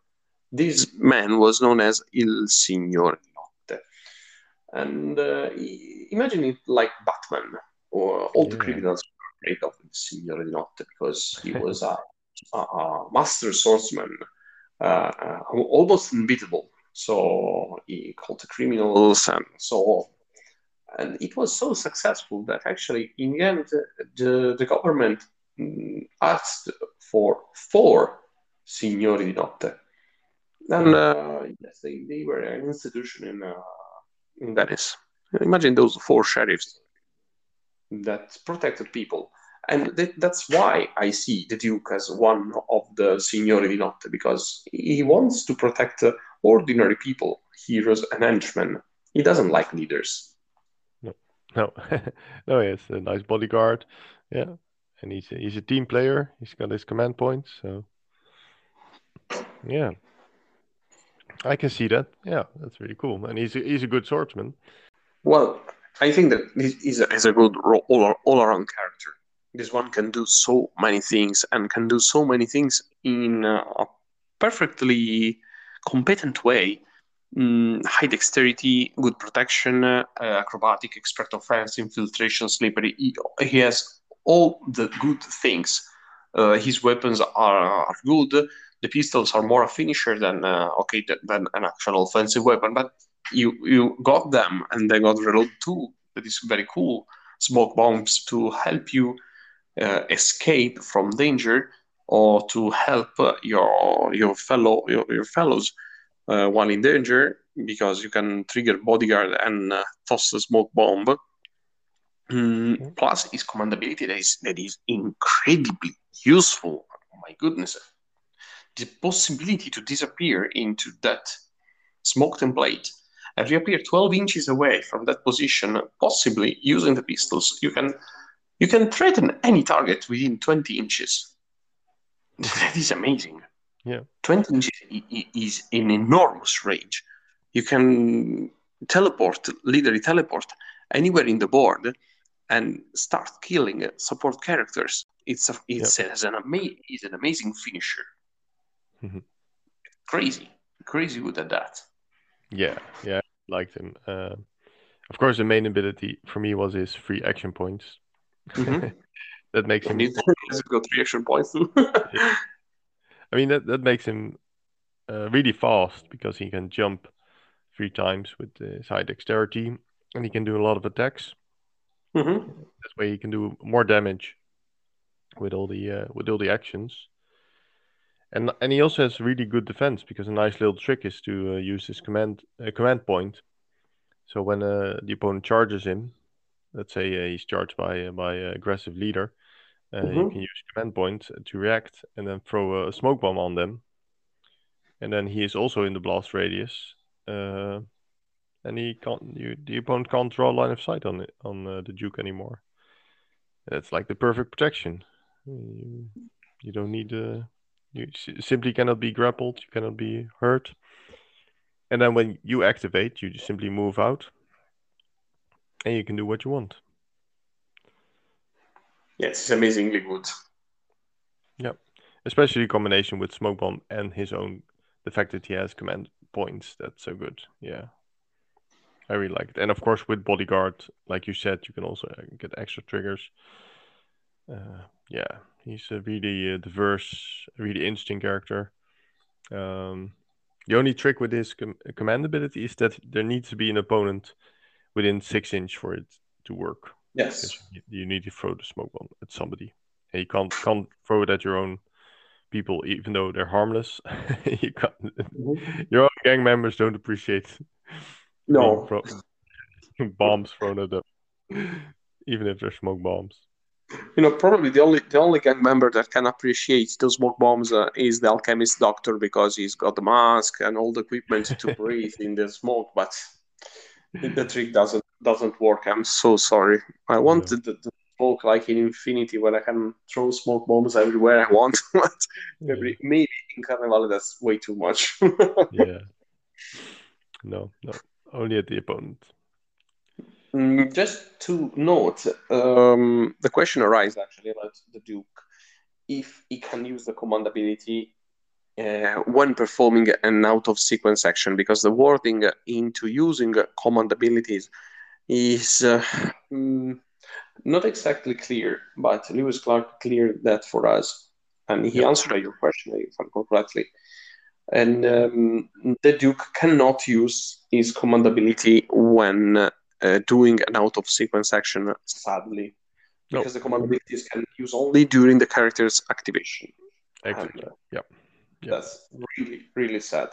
This man was known as Il Signore di Notte, and uh, imagine it like Batman, or all the criminals were afraid of Il Signore di Notte because he was a, a, a master swordsman, uh, uh, almost unbeatable. So he caught the criminals and so on. And it was so successful that actually, in the end, the, the government mm, asked for four Signori di Notte. And uh, yes, they, they were an institution in, uh, in Venice. Imagine those four sheriffs that protected people. And that, that's why I see the Duke as one of the Signori di Notte, because he wants to protect uh, ordinary people, heroes, and henchmen. He doesn't like leaders. No, no, he has a nice bodyguard. Yeah, and he's a, he's a team player. He's got his command points. So yeah, I can see that. Yeah, that's really cool. And he's a, he's a good swordsman. Well, I think that is a, is a good all, all around character. This one can do so many things and can do so many things in a perfectly competent way. Mm, high dexterity, good protection, uh, acrobatic, expert offense, infiltration, slippery. He, he has all the good things. Uh, his weapons are, are good. The pistols are more a finisher than uh, okay than, an actual offensive weapon, but you you got them and they got reload too. That is very cool. Smoke bombs to help you uh, escape from danger or to help uh, your your fellow your, your fellows uh, while in danger. because you can trigger bodyguard and uh, toss a smoke bomb. Mm, plus, his commandability that is that is incredibly useful. Oh my goodness, the possibility to disappear into that smoke template and reappear 12 inches away from that position, possibly using the pistols, you can you can threaten any target within 20 inches. That is amazing. Yeah. 20 inches is an enormous range. You can teleport, literally teleport anywhere in the board and start killing support characters. It's a, it's yep. an ama- it's an amazing finisher. Mm-hmm. Crazy, crazy good at that. Yeah, yeah, liked him. Uh, of course, the main ability for me was his free action points. Mm-hmm. that makes him. He's got three action points too. I mean that that makes him uh, really fast because he can jump three times with his high dexterity, and he can do a lot of attacks. Mm-hmm. That way, he can do more damage with all the uh, with all the actions. And and he also has really good defense because a nice little trick is to uh, use his command uh, command point. So when uh, the opponent charges him, let's say uh, he's charged by uh, by an aggressive leader, mm-hmm. you can use command point to react and then throw a, smoke bomb on them. And then he is also in the blast radius, and he can't. You, the opponent can't draw line of sight on it on the Duke anymore. That's like the perfect protection. You, you don't need uh, you simply cannot be grappled. You cannot be hurt. And then when you activate, you just simply move out, and you can do what you want. Yes, it's amazingly good. Yeah, especially in combination with smoke bomb and his own. The fact that he has command points, that's so good. Yeah, I really like it. And of course, with bodyguard, like you said, you can also uh, get extra triggers. Uh, yeah, he's a really uh, diverse, really interesting character. Um, the only trick with his com- command ability is that there needs to be an opponent within six inch for it to work. Yes, you, need to throw the smoke bomb at somebody, and you can't can't throw it at your own people, even though they're harmless. you can't, mm-hmm. Your own gang members don't appreciate no bombs thrown at them, even if they're smoke bombs you know, probably the only the only gang member that can appreciate those smoke bombs uh, is the alchemist doctor because he's got the mask and all the equipment to breathe in the smoke. But the trick doesn't does't work. I'm so sorry. I wanted yeah. the, the, smoke like in Infinity where I can throw smoke bombs everywhere I want. but yeah. maybe, maybe in Carnival that's way too much. yeah. No, no. Only at the opponent. Mm, just to note, um, the question arises actually about the Duke if he can use the command ability uh, when performing an out of sequence action, because the wording into using command abilities is uh, mm, not exactly clear, but Lewis Clark cleared that for us, and he answered your question, if I recall correctly. And um, the Duke cannot use his command ability when uh, doing an out of sequence action, sadly, because the command abilities can use only during the character's activation. Exactly. And, uh, yep. yep. That's really, really sad.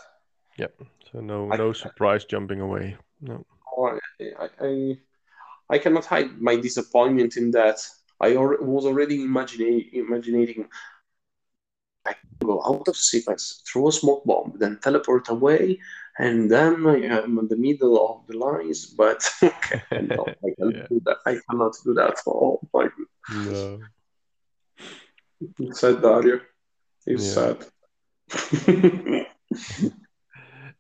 Yep. So no, I, no surprise jumping away. No. Oh, I, I, I cannot hide my disappointment in that. I or, was already imagining, imagining I go out of sequence, throw a smoke bomb, then teleport away, and then I am in the middle of the lines, but no, I cannot yeah. do that. I cannot do that. Oh my No. Sad, Dario. It's yeah. sad.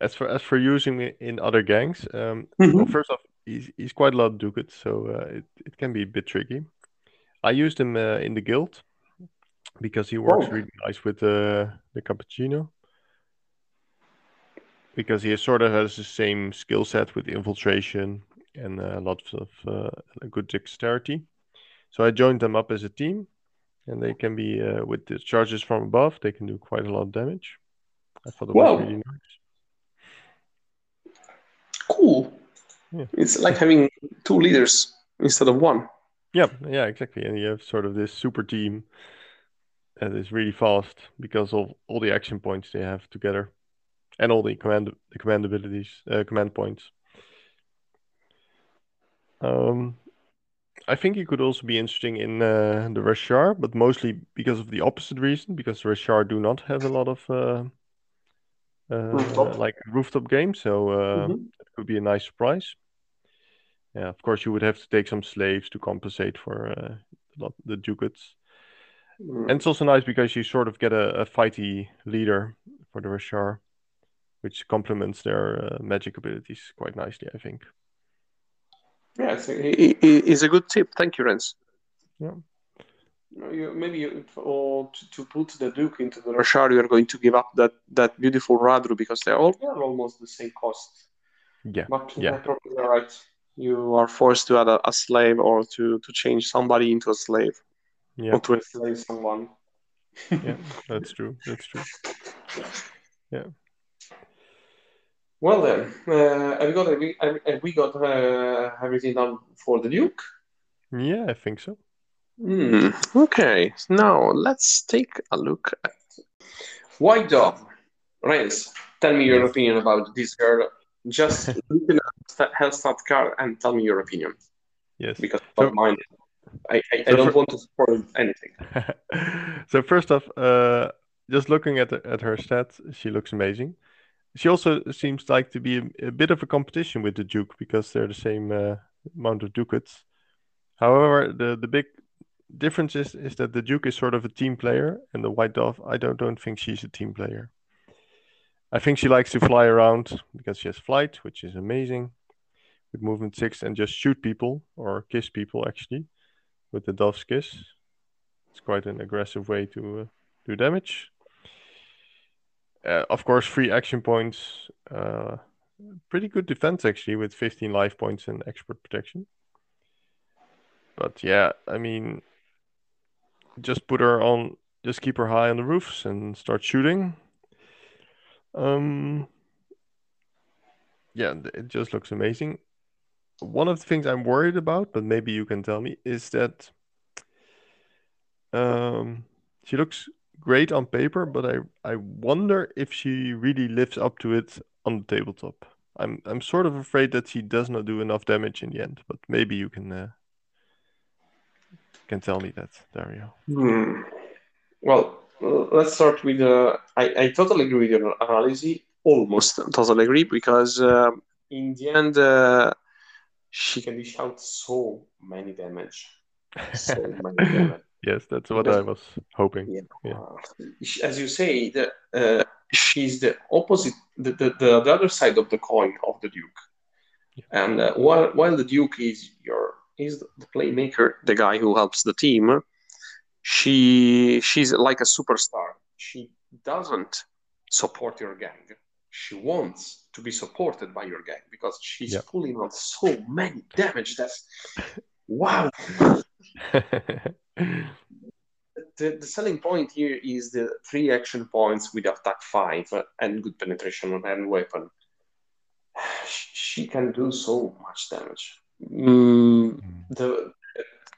as for as for using it in other gangs, um, mm-hmm. well, first off, he's, he's quite a lot of ducat, so uh, it, it can be a bit tricky. I used him uh, in the guild because he works oh. really nice with uh, the cappuccino because he sort of has the same skill set with infiltration and a lot of uh, good dexterity. So I joined them up as a team, and they can be uh, with the charges from above. They can do quite a lot of damage. I thought it was really nice. Cool. Yeah. It's like having two leaders instead of one. Yeah, yeah, exactly. And you have sort of this super team that is really fast because of all the action points they have together and all the command the command abilities, uh, command points. Um, I think he could also be interesting in uh, the Rashar, but mostly because of the opposite reason, because Rashar do not have a lot of uh, uh, Rooftop. like rooftop games, so uh, Mhm. it could be a nice surprise. Yeah, of course you would have to take some slaves to compensate for uh, the ducats. Mm. And it's also nice because you sort of get a, a fighty leader for the Rashar, which complements their uh, magic abilities quite nicely, I think. Yeah, it's a, it's a good tip. Thank you, Renz. Yeah. You, maybe you, or to, to put the Duke into the Rashar, you are going to give up that, that beautiful Radu because they're all they're almost the same cost. Yeah, But Yeah. yeah, probably right. You are forced to add a, a slave or to, to change somebody into a slave yeah, or to enslave someone. yeah. That's true. That's true. Well then, uh, have we got have we got uh, everything done for the Duke? Yeah, I think so. Hmm. Okay, now let's take a look at White Dove. Renz, tell me your opinion about this girl. Just looking at her stat card and tell me your opinion Yes. because So- mine. I, I, I So don't for- want to spoil anything. so first off, uh, just looking at at her stats, she looks amazing. She also seems like to be a, a bit of a competition with the Duke because they're the same uh, amount of ducats. However, the the big difference is is that the Duke is sort of a team player, and the White Dove, I don't don't think she's a team player. I think she likes to fly around because she has flight, which is amazing, with movement six, and just shoot people or kiss people actually with the Dove's Kiss. It's quite an aggressive way to uh, do damage. Uh, of course, free action points. Uh, pretty good defense actually, with 15 life points and expert protection. But yeah, I mean, just put her on, just keep her high on the roofs and start shooting. Um, yeah, it just looks amazing. One of the things I'm worried about, but maybe you can tell me, is that um, she looks great on paper, but I I wonder if she really lives up to it on the tabletop. I'm I'm sort of afraid that she does not do enough damage in the end, but maybe you can uh, can tell me that, Dario. Hmm. Well, let's start with. Uh, I, I totally agree with your analysis. Almost totally agree because um in the end, uh, she can dish out so many damage. So many damage. Yes, that's what I was hoping. Yeah. Yeah. As you say, the, uh, she's the opposite, the, the, the, the other side of the coin of the Duke. And uh, while while the Duke is your is the playmaker, the guy who helps the team, she she's like a superstar. She doesn't support your gang. She wants to be supported by your gang because she's Yeah. pulling out so many damage. That's wow. The, the selling point here is the three action points with attack five and good penetration on hand weapon. She can do so much damage. Mm, the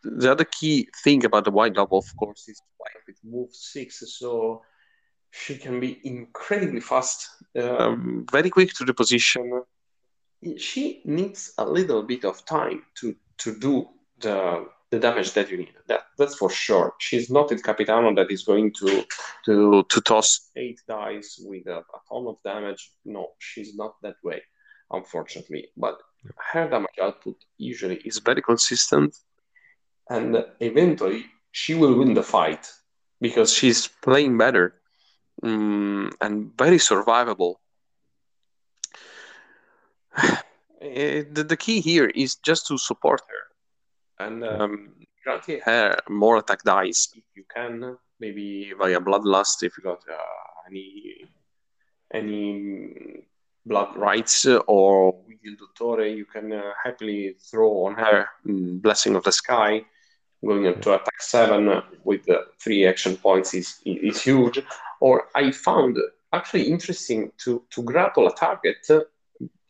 the other key thing about the white dove, of course, is like with move six, so she can be incredibly fast, um, very quick to the position. She needs a little bit of time to to do the the damage that you need. That that's for sure. She's not Il Capitano that is going to to to toss eight dice with a, a ton of damage. No, she's not that way, unfortunately. But her damage output usually is very consistent, and eventually she will win the fight because she's playing better mm, and very survivable. Eh, the, the key here is just to support her and um, grant her more attack dice if you can, maybe via bloodlust if you got uh, any any blood rites uh, or with Il Dottore, you can uh, happily throw on her mm, Blessing of the Sky. Going up to attack seven uh, with the three action points is is huge. Or I found actually interesting to to grapple a target. Uh,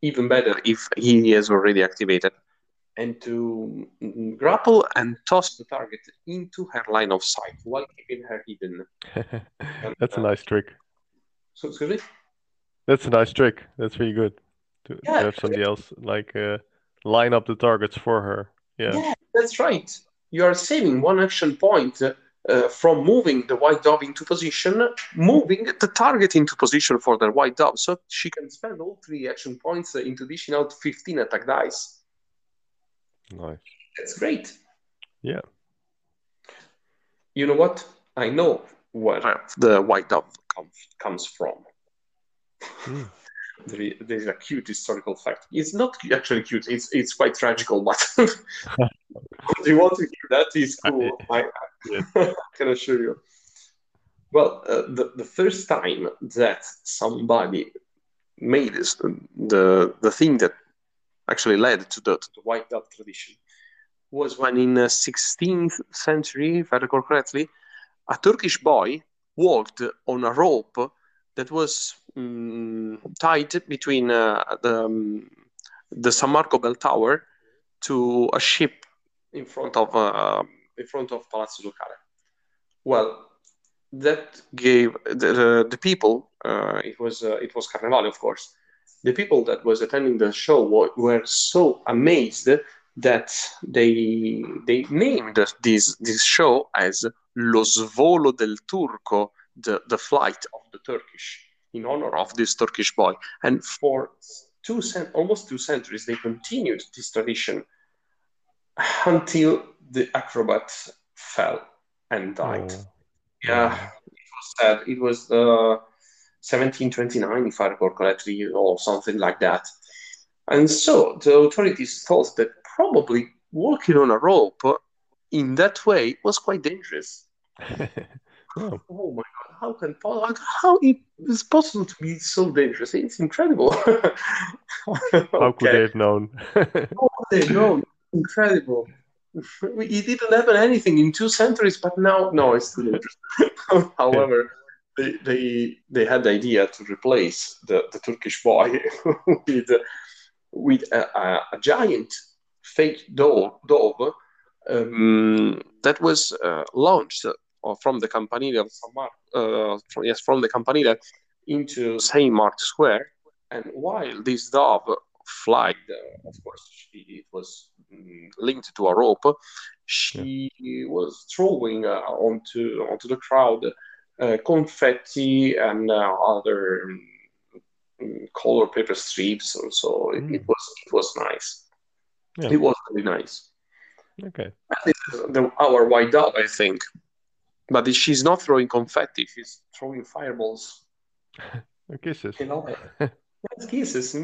even better if he is already activated and to mm, grapple and toss the target into her line of sight while keeping her hidden. That's a nice trick. So, excuse me? That's a nice trick. That's really good to, to Yeah, have somebody else like uh, line up the targets for her. Yeah. yeah, that's right. You are saving one action point uh, from moving the white dove into position, moving the target into position for the white dove, so she can spend all three action points uh, into dishing out 15 attack dice. Nice. That's great. Yeah. You know what? I know where the white dove com- comes from. Hmm. There is, there is a cute historical fact. It's not actually cute. It's it's quite tragical, but do you want to hear that? It's cool. I, I can assure you. Well, uh, the the first time that somebody made this, the the thing that actually led to the to the white dove tradition was when in the 16th century, if I recall correctly, a Turkish boy walked on a rope that was um, tied between uh, the um, the San Marco bell tower to a ship in front of uh, in front of Palazzo Ducale. Well, that gave the, the people. Uh, it was uh, it was Carnevale, of course. The people that was attending the show were, were so amazed that they they named this this show as Lo Svolo del Turco, the, the flight of the Turkish, in honor of this Turkish boy. And for two cent- almost two centuries, they continued this tradition until the acrobat fell and died. Oh. Yeah, it was sad. It was uh, 1729, if I recall correctly, or something like that. And so the authorities thought that probably walking on a rope in that way was quite dangerous. oh. Oh my god, how can how it is possible to be so dangerous? It's incredible. How could they have known? How could they know? Incredible. It didn't happen anything in two centuries, but now no, it's dangerous. However, they, they they had the idea to replace the, the Turkish boy with with a, a, a giant fake dove, dove um, that was uh, launched uh, from the Campanile of San Marco, uh, from, yes, from the Campanile into Saint Mark Square. And while this dove flied, uh, of course, she, it was mm, linked to a rope. She was throwing uh, onto onto the crowd uh, confetti and uh, other um, color paper strips. So, so it, it Mm. was it was nice. Yeah. It was really nice. Okay. This is the, our white dove, I think. But she's not throwing confetti; she's throwing fireballs. Kisses. You know, kisses.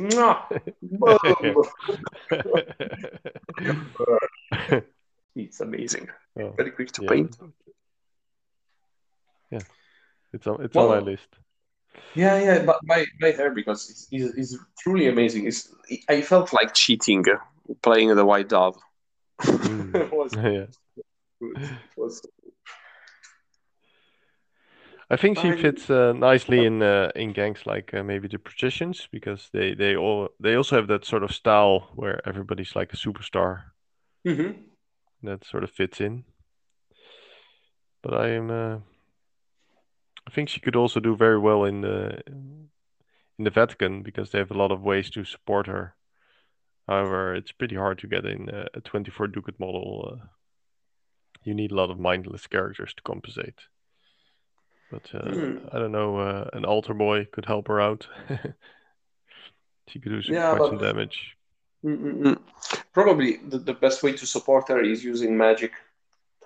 It's amazing. Oh, Very quick to yeah. paint. Yeah. It's on it's on my list. Yeah, yeah, but by, by her because it's, it's, it's truly amazing. It's, I felt like cheating uh, playing the white dove. Mm. it was yeah. It was I think she fits uh, nicely in uh, in gangs like uh, maybe the Patricians because they they all they also have that sort of style where everybody's like a superstar Mm-hmm. that sort of fits in. But I am uh, I think she could also do very well in the in the Vatican because they have a lot of ways to support her. However, it's pretty hard to get in a 24 ducat model. Uh, you need a lot of mindless characters to compensate. But uh, Mm. I don't know, uh, an altar boy could help her out. she could do some, Yeah, quite some damage. Mm-mm-mm. Probably the, the best way to support her is using magic.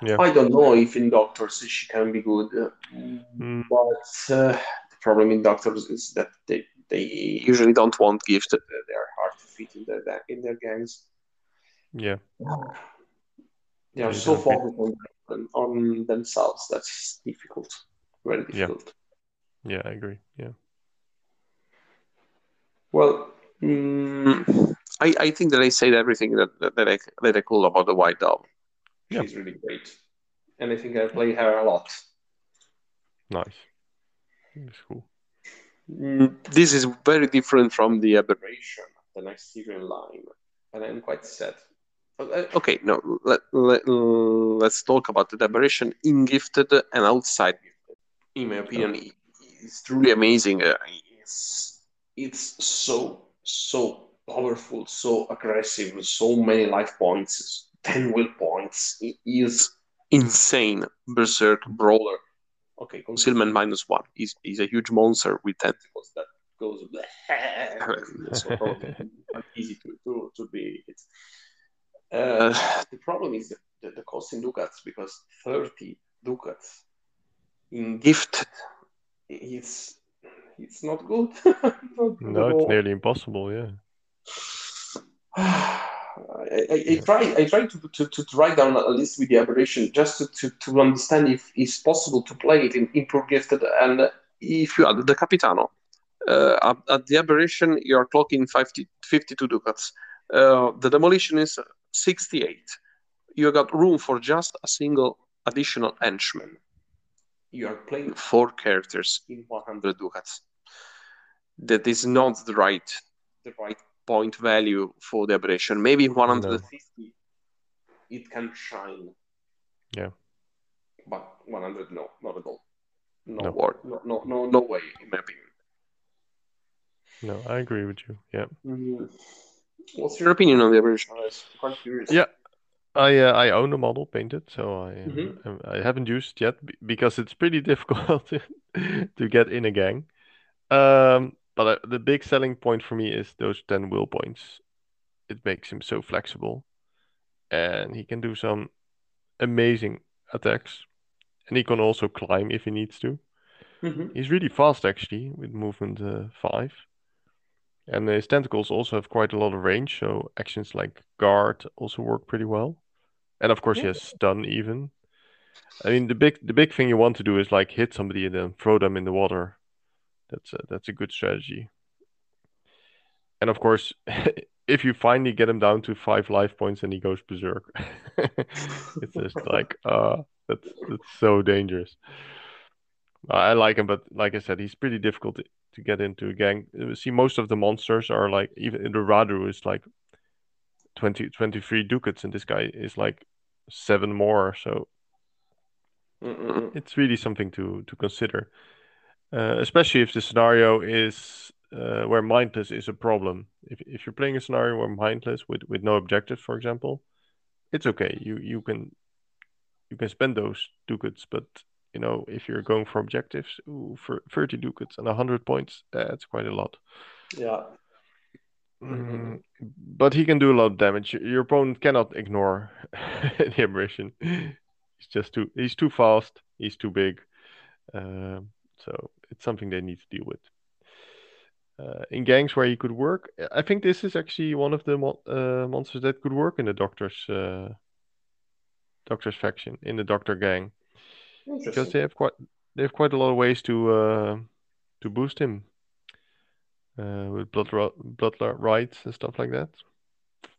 Yeah. I don't know if in Doctors she can be good, Mm. but uh, the problem in Doctors is that they, they usually don't want gifts. That they are hard to fit in their in their gangs. Yeah, They are Yeah, so focused on, on themselves. That's difficult. Very Yeah. difficult. yeah, I agree. Yeah, Well, mm, I, I think that I said everything that, that, that I that I could about the White Dove. Yeah. She's really great, and I think I play her a lot. nice. That's cool. Mm, this is very different from the aberration, the Nigerian line, and I'm quite sad. Uh, Okay, no, let, let, let's talk about the aberration in gifted and outside gifted. In my opinion, it- it's truly amazing. Uh, It's, it's so so powerful, so aggressive, with so many life points, ten will points. It is insane. Berserk brawler. Okay, concealment minus one. He's, he's a huge monster with tentacles that goes so probably easy to, to, to be hit. Uh, the problem is the, the, the cost in ducats because 30 ducats in gifted it's it's not good. not no, it's nearly impossible. Yeah. I, I, try I try to, to, to write down a list with the aberration just to, to, to understand if it's possible to play it in improved gifted and if you add the capitano uh, at, at, the aberration you're clocking 50, 52 ducats. Uh, the demolition is 68 you got room for just a single additional henchman you are playing four characters in 100 ducats. That is not the right the right point value for the aberration. Maybe 150 no. it can shine. Yeah. But 100 no, not at all. No, no. Word, no, no, no, no way, in my opinion. No, I agree with you. Yeah. Mm-hmm. What's your opinion on the aberration? I'm quite curious. Yeah, I uh, I own a model painted, so I mm-hmm. Um, I haven't used yet because it's pretty difficult to, to get in a gang. Um, but uh, the big selling point for me is those 10 will points. It makes him so flexible. And he can do some amazing attacks. And he can also climb if he needs to. Mm-hmm. He's really fast actually with movement uh, 5. And his tentacles also have quite a lot of range, so actions like guard also work pretty well. And of course, yeah. he has stun even. I mean, the big the big thing you want to do is like hit somebody and then throw them in the water that's a, that's a good strategy. And of course, if you finally get him down to five life points and he goes berserk, it's just like uh that's that's so dangerous. I like him, but like I said, he's pretty difficult to, to get into a gang. See, most of the monsters are like even the Radu is like 20, 23 ducats, and this guy is like seven more. So Mm-mm. it's really something to to consider uh, especially if the scenario is uh, where mindless is a problem. If if you're playing a scenario where mindless with with no objectives, for example, it's okay. You you can you can spend those ducats, but you know if you're going for objectives, ooh, for thirty ducats and hundred points, that's quite a lot. Yeah. Mm, but he can do a lot of damage. Your opponent cannot ignore the aberration. He's just too. He's too fast. He's too big. Uh, so it's something they need to deal with. Uh, in gangs where he could work, I think this is actually one of the mo- uh, monsters that could work in the doctor's uh, doctor's faction in the doctor gang because they have quite they have quite a lot of ways to uh, to boost him uh, with blood ro- blood rites and stuff like that.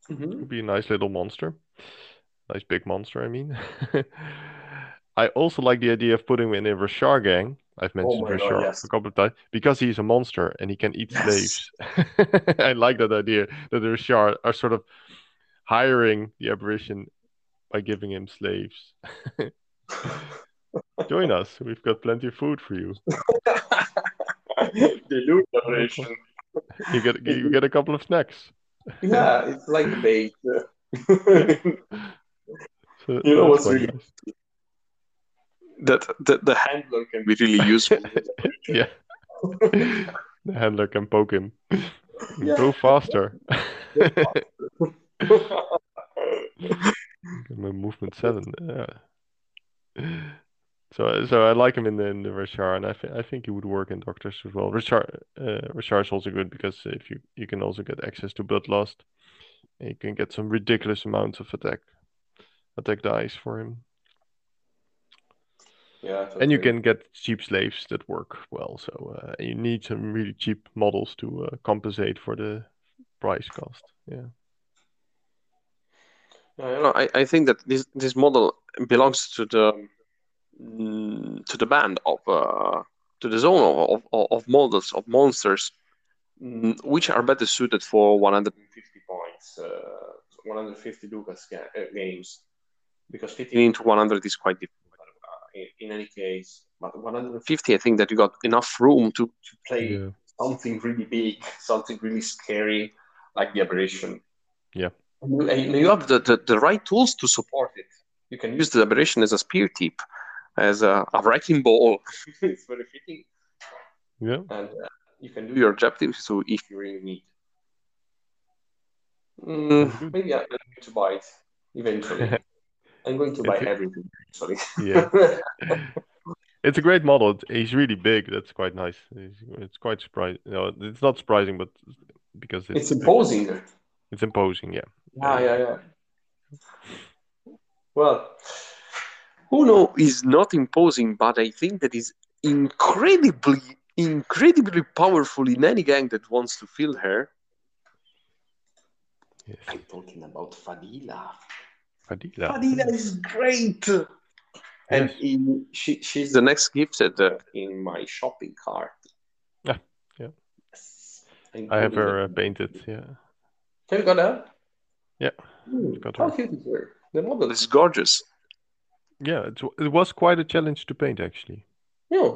Mm-hmm. Could be a nice little monster, nice big monster. I mean, I also like the idea of putting him in a Rashar gang I've oh mentioned oh Rashar yes. a couple of times because he's a monster and he can eat yes. slaves. I like that idea that the Rashar are sort of hiring the aberration by giving him slaves. Join us. We've got plenty of food for you. the loot aberration. You get you get a couple of snacks. Yeah, it's like bait. so, you know what's really nice that the, the handler can be really useful. yeah. the handler can poke him. Yeah. Go faster. My movement seven. Yeah. So, so I like him in the in the Rashar, and I, th- I think he would work in Doctors as well. Rashar, uh, Rashar is also good because if you you can also get access to Bloodlust, and you can get some ridiculous amounts of attack attack dice for him. Yeah, totally. and you can get cheap slaves that work well. So uh, you need some really cheap models to uh, compensate for the price cost. Yeah. Yeah, you know, I, I think that this this model belongs to the mm, to the band of uh, to the zone of, of, of models of monsters mm, which are better suited for 150 points, uh, 150 Lucas ga- uh, games, because fitting into 100 is quite difficult in any case. But 150, I think that you got enough room to, to play yeah. something really big, something really scary, like the aberration. Yeah. And you, have the, the, the right tools to support it. You can use the aberration as a spear tip, as a, a wrecking ball. it's very fitting. Yeah. And uh, you can do your objectives so if you really need. Mm, maybe I'm going to buy it eventually. I'm going to buy It's everything eventually. Yeah. It's a great model. It's- He's really big. That's quite nice. It's, it's quite surprising. No, it's not surprising, but because it's it's imposing. it's imposing. Yeah. Yeah, yeah, yeah. Well, Uno is not imposing, but I think that is incredibly, incredibly powerful in any gang that wants to feel her. Yes. I'm talking about Fadila. Fadila. Fadila is great. And Yes. in, she, she's the next gifted uh, in my shopping cart. Ah, yeah. Yes. I have her uh, painted. Yeah. Have you got her? Yeah, Hmm, got How cute is her? The model is gorgeous. Yeah. It's, it was quite a challenge to paint actually. Yeah.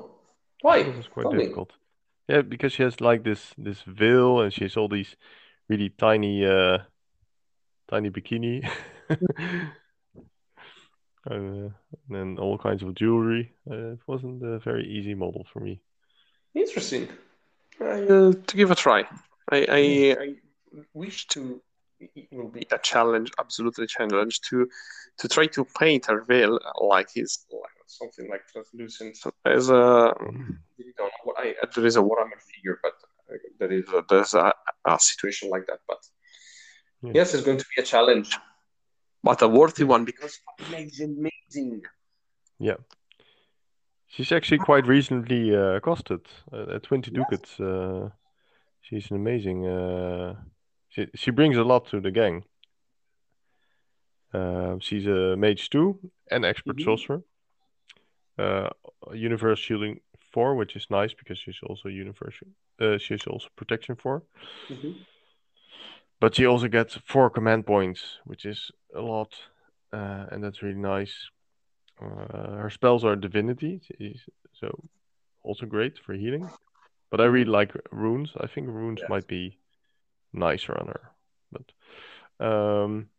Why? It was quite Tell me. difficult. Yeah, because she has like this this veil and she has all these really tiny uh tiny bikini. Uh, and then all kinds of jewelry. Uh, it wasn't a very easy model for me. Interesting. I, uh, to give a try. I, I, I wish to. It will be a challenge, absolutely a challenge to to try to paint her veil like it's like something like translucent as a. really don't know what I there is a Warhammer figure, but uh, there is a, there's a, a situation like that. But Yeah. yes, it's going to be a challenge, but a worthy one because Fadila is amazing. Yeah. She's actually quite reasonably uh, costed uh, at 20 ducats. Uh, she's an amazing. Uh, she she brings a lot to the gang. Uh, she's a mage two and expert Mhm. sorcerer. Uh, universal shielding four, which is nice because she's also universal. Uh, she's also protection four, but she also gets four command points, which is a lot, uh, and that's really nice. Uh, her spells are divinity, so also great for healing. But I really like runes. I think runes Yes. might be nicer on her. But um,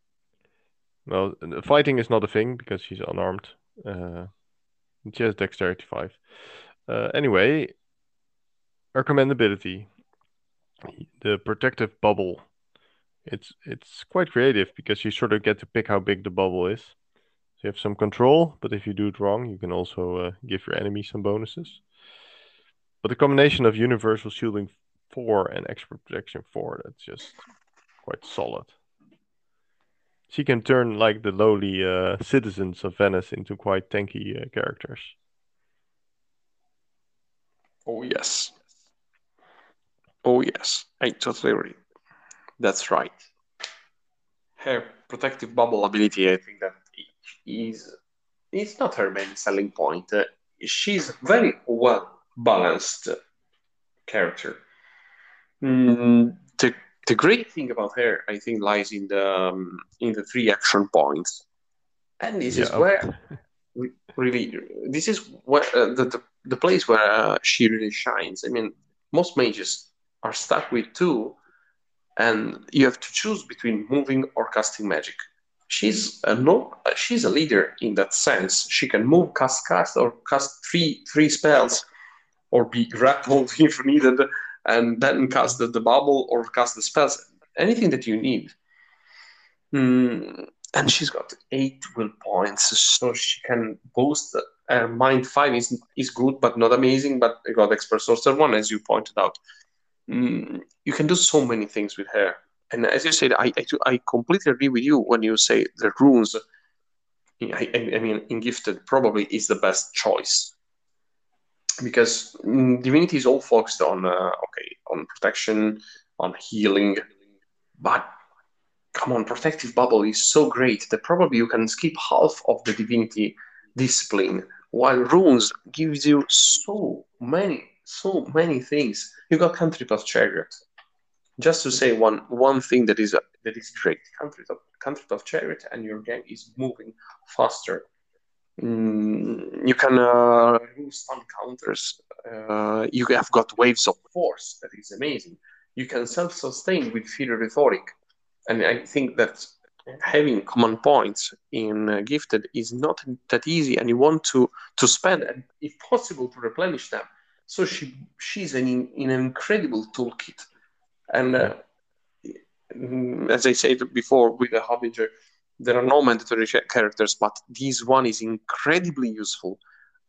well, fighting is not a thing because she's unarmed. Uh, she has dexterity five. Uh, anyway, her command ability, the protective bubble. It's it's quite creative because you sort of get to pick how big the bubble is. So you have some control, but if you do it wrong, you can also uh, give your enemy some bonuses. But the combination of universal shielding four and expert protection four, that's just quite solid. She can turn like the lowly uh, citizens of Venice into quite tanky uh, characters. Oh yes. Oh yes. I totally agree. That's right. Her protective bubble ability, I think that is is not her main selling point. Uh, she's very well balanced character. Mm, the the great thing about her, I think, lies in the um, in the three action points, and this is where really this is where uh, the, the the place where uh, she really shines. I mean, most mages are stuck with two, and you have to choose between moving or casting magic. She's a no, she's a leader in that sense. She can move, cast, cast, or cast three three spells, or be grappled if needed, and then cast the, the bubble or cast the spells. Anything that you need. Mm, and she's got eight will points, so she can boost. Uh, mind five is is good, but not amazing. But got expert sorcerer one, as you pointed out. Mm, you can do so many things with her. And as you said, I, I I completely agree with you when you say the runes. I, I, mean, in gifted probably is the best choice because mm, divinity is all focused on uh, okay on protection, on healing, but come on, protective bubble is so great that probably you can skip half of the divinity discipline, while runes gives you so many, so many things. You got country of chariot. Just to say one one thing that is that is great, country of country of chariot, and your game is moving faster. Mm, you can uh, remove stun counters. Uh, you have got waves of force. That is amazing. You can self-sustain with Fury Rhetoric, and I think that having command points in uh, gifted is not that easy, and you want to to spend, and if possible, to replenish them. So she she's an in, an incredible toolkit, and uh, as I said before, with the Harbinger, there are no mandatory characters, but this one is incredibly useful,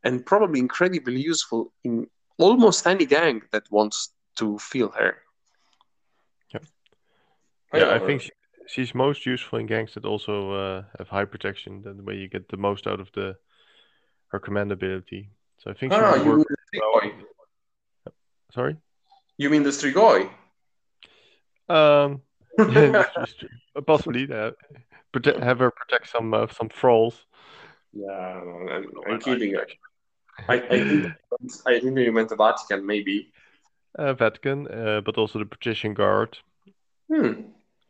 and probably incredibly useful in almost any gang that wants to feel her. Yeah, yeah, I think she, she's most useful in gangs that also uh, have high protection. That way you get the most out of the her command ability. So I think she ah, work well. Sorry. You mean the Strigoi? Um, possibly. Uh, have her protect some uh, some trolls. Yeah, I'm, I'm kidding. I, I think I think you meant the Vatican, maybe. Uh, Vatican, uh, but also the Patrician Guard. Hmm.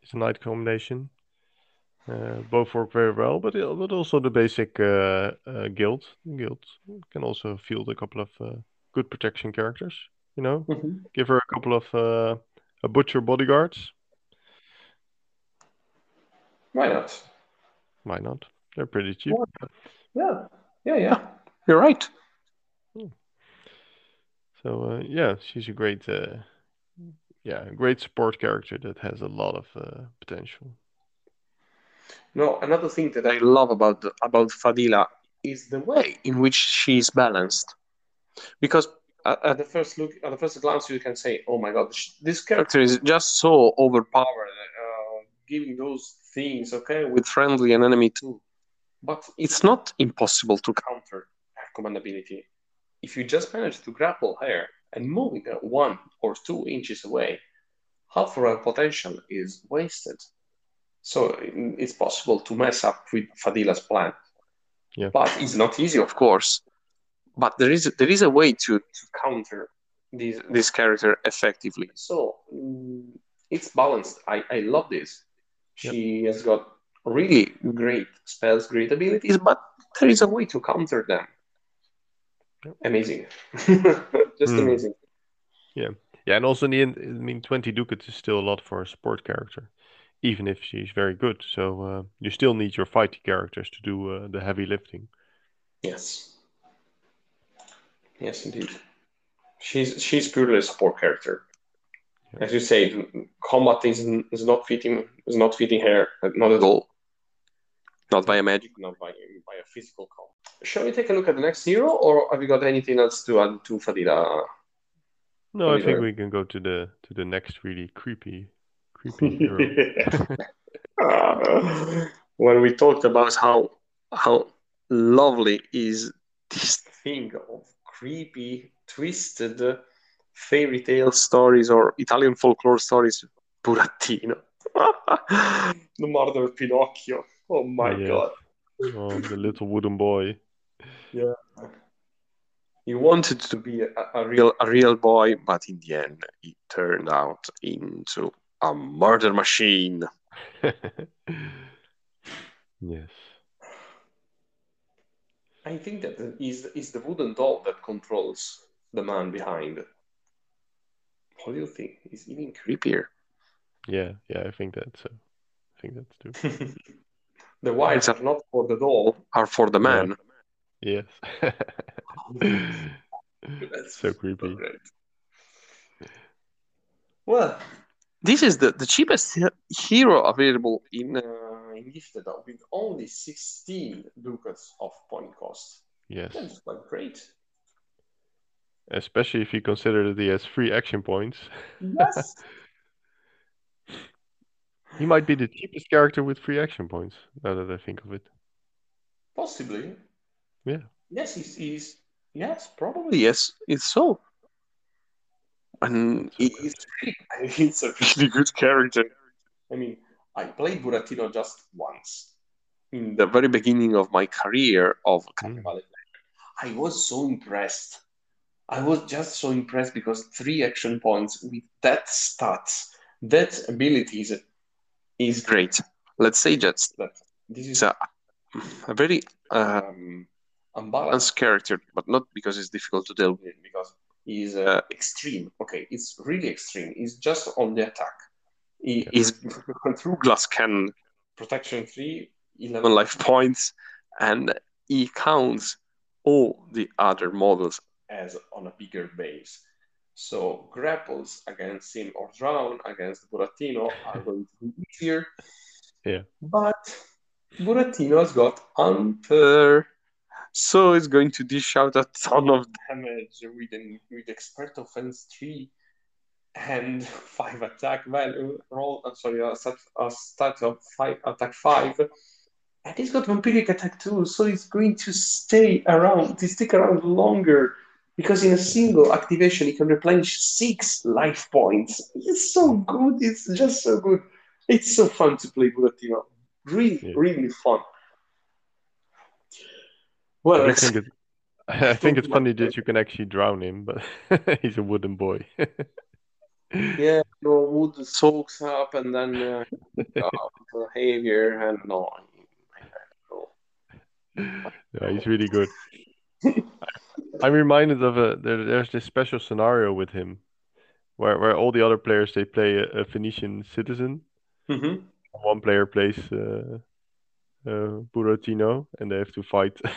It's a knight combination. Uh, both work very well, but but also the basic uh, uh, guild. Guild can also field a couple of uh, good protection characters. You know, mm-hmm. give her a couple of uh, a butcher bodyguards. Why not? Why not? They're pretty cheap. Yeah, yeah, yeah. You're right. Hmm. So uh, yeah, she's a great, uh, yeah, great support character that has a lot of uh, potential. No, another thing that I love about about Fadila is the way in which she is balanced, because at, at the first look, at the first glance, you can say, "Oh my God, this character is just so overpowered." Uh, giving those things, okay, with friendly and enemy too. But it's not impossible to counter her command ability. If you just manage to grapple her and moving her one or two inches away, half of her potential is wasted. So it's possible to mess up with Fadila's plan. Yeah. But it's not easy, of course. But there is there is a way to, to counter this this character effectively. So mm, it's balanced. I, I love this. She yep. has got really great spells, great abilities, but there is a way to counter them. Yep. Amazing. Just mm. amazing. Yeah. Yeah, and also in the end, I mean, 20 ducats is still a lot for a support character, even if she's very good. So uh, you still need your fighting characters to do uh, the heavy lifting. Yes. Yes, indeed. She's she's purely a support character as you say, combat is, is not fitting is not fitting her, not at all. Not by a magic, not by by a physical combat. Shall we take a look at the next hero, or have you got anything else to add to Fadila? No, I think we can go to the to the next really creepy, creepy hero. uh, when we talked about how how lovely is this thing of creepy, twisted fairy tale stories or Italian folklore stories, Burattino. the murder of Pinocchio. Oh my yeah. god. Oh, the little wooden boy. Yeah. He wanted to be a, a, real a real boy, but in the end he turned out into a murder machine. yes. I think that is is the wooden doll that controls the man behind what do you think? It's even creepier. Yeah, yeah, I think that's. Uh, I think that's too. the wires are not for the doll, are for the man. Yeah. Yes. so creepy. Well, this is the, the cheapest hero available in uh, in up with only 16 ducats of point cost. Yes. That's quite great. Especially if you consider that he has three action points. Yes. he might be the cheapest character with three action points, now that I think of it. Possibly. Yeah. Yes, he's, he's yes, probably yes, it's so. And he's, he's a really good character. I mean, I played Burattino just once in the very beginning of my career of. Mm. I was so impressed I was just so impressed because three action points with that stats, that abilities is great. Let's say just that this is a, a very um, unbalanced character, but not because it's difficult to deal with, because he's uh, extreme. Okay, it's really extreme. He's just on the attack. He is through glass cannon, protection three, 11 life points, and he counts all the other models as on a bigger base. So grapples against him or drown against Burattino are going to be easier. Yeah. But Burattino's got Hunter. So it's going to dish out a ton of damage with an with expert offense three and five attack value roll. I'm sorry, a stat, a stat of five attack five, and he's got vampiric attack too. So he's going to stay around, to stick around longer because in a single activation he can replenish six life points. It's so good. It's just so good. It's so fun to play Burattino. Really, Yeah. really fun. Well, I think it, I think it's funny that you can actually drown him, but he's a wooden boy. Yeah, your wood soaks up and then uh, uh, behavior and no. Yeah, he's really good. I'm reminded of a there, there's this special scenario with him where where all the other players they play a, a Phoenician citizen. Mm-hmm. One player plays uh, uh, Burattino and they have to fight.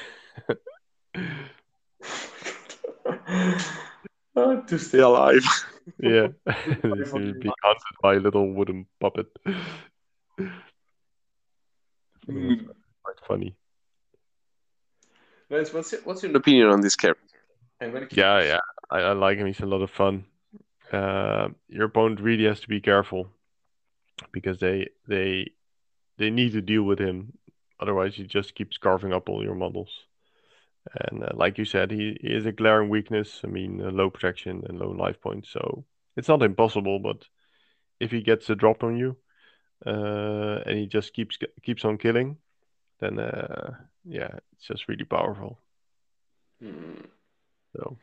To stay alive. yeah, he's being hunted by a little wooden puppet. Mm. Quite funny. Guys, what's your, what's your opinion on this character? Yeah, yeah, I, I like him. He's a lot of fun. Uh, your opponent really has to be careful because they they they need to deal with him. Otherwise, he just keeps carving up all your models. And uh, like you said, he, he is a glaring weakness. I mean, uh, low protection and low life points. So it's not impossible, but if he gets a drop on you, uh, and he just keeps keeps on killing, then uh, yeah, it's just really powerful. Mm. So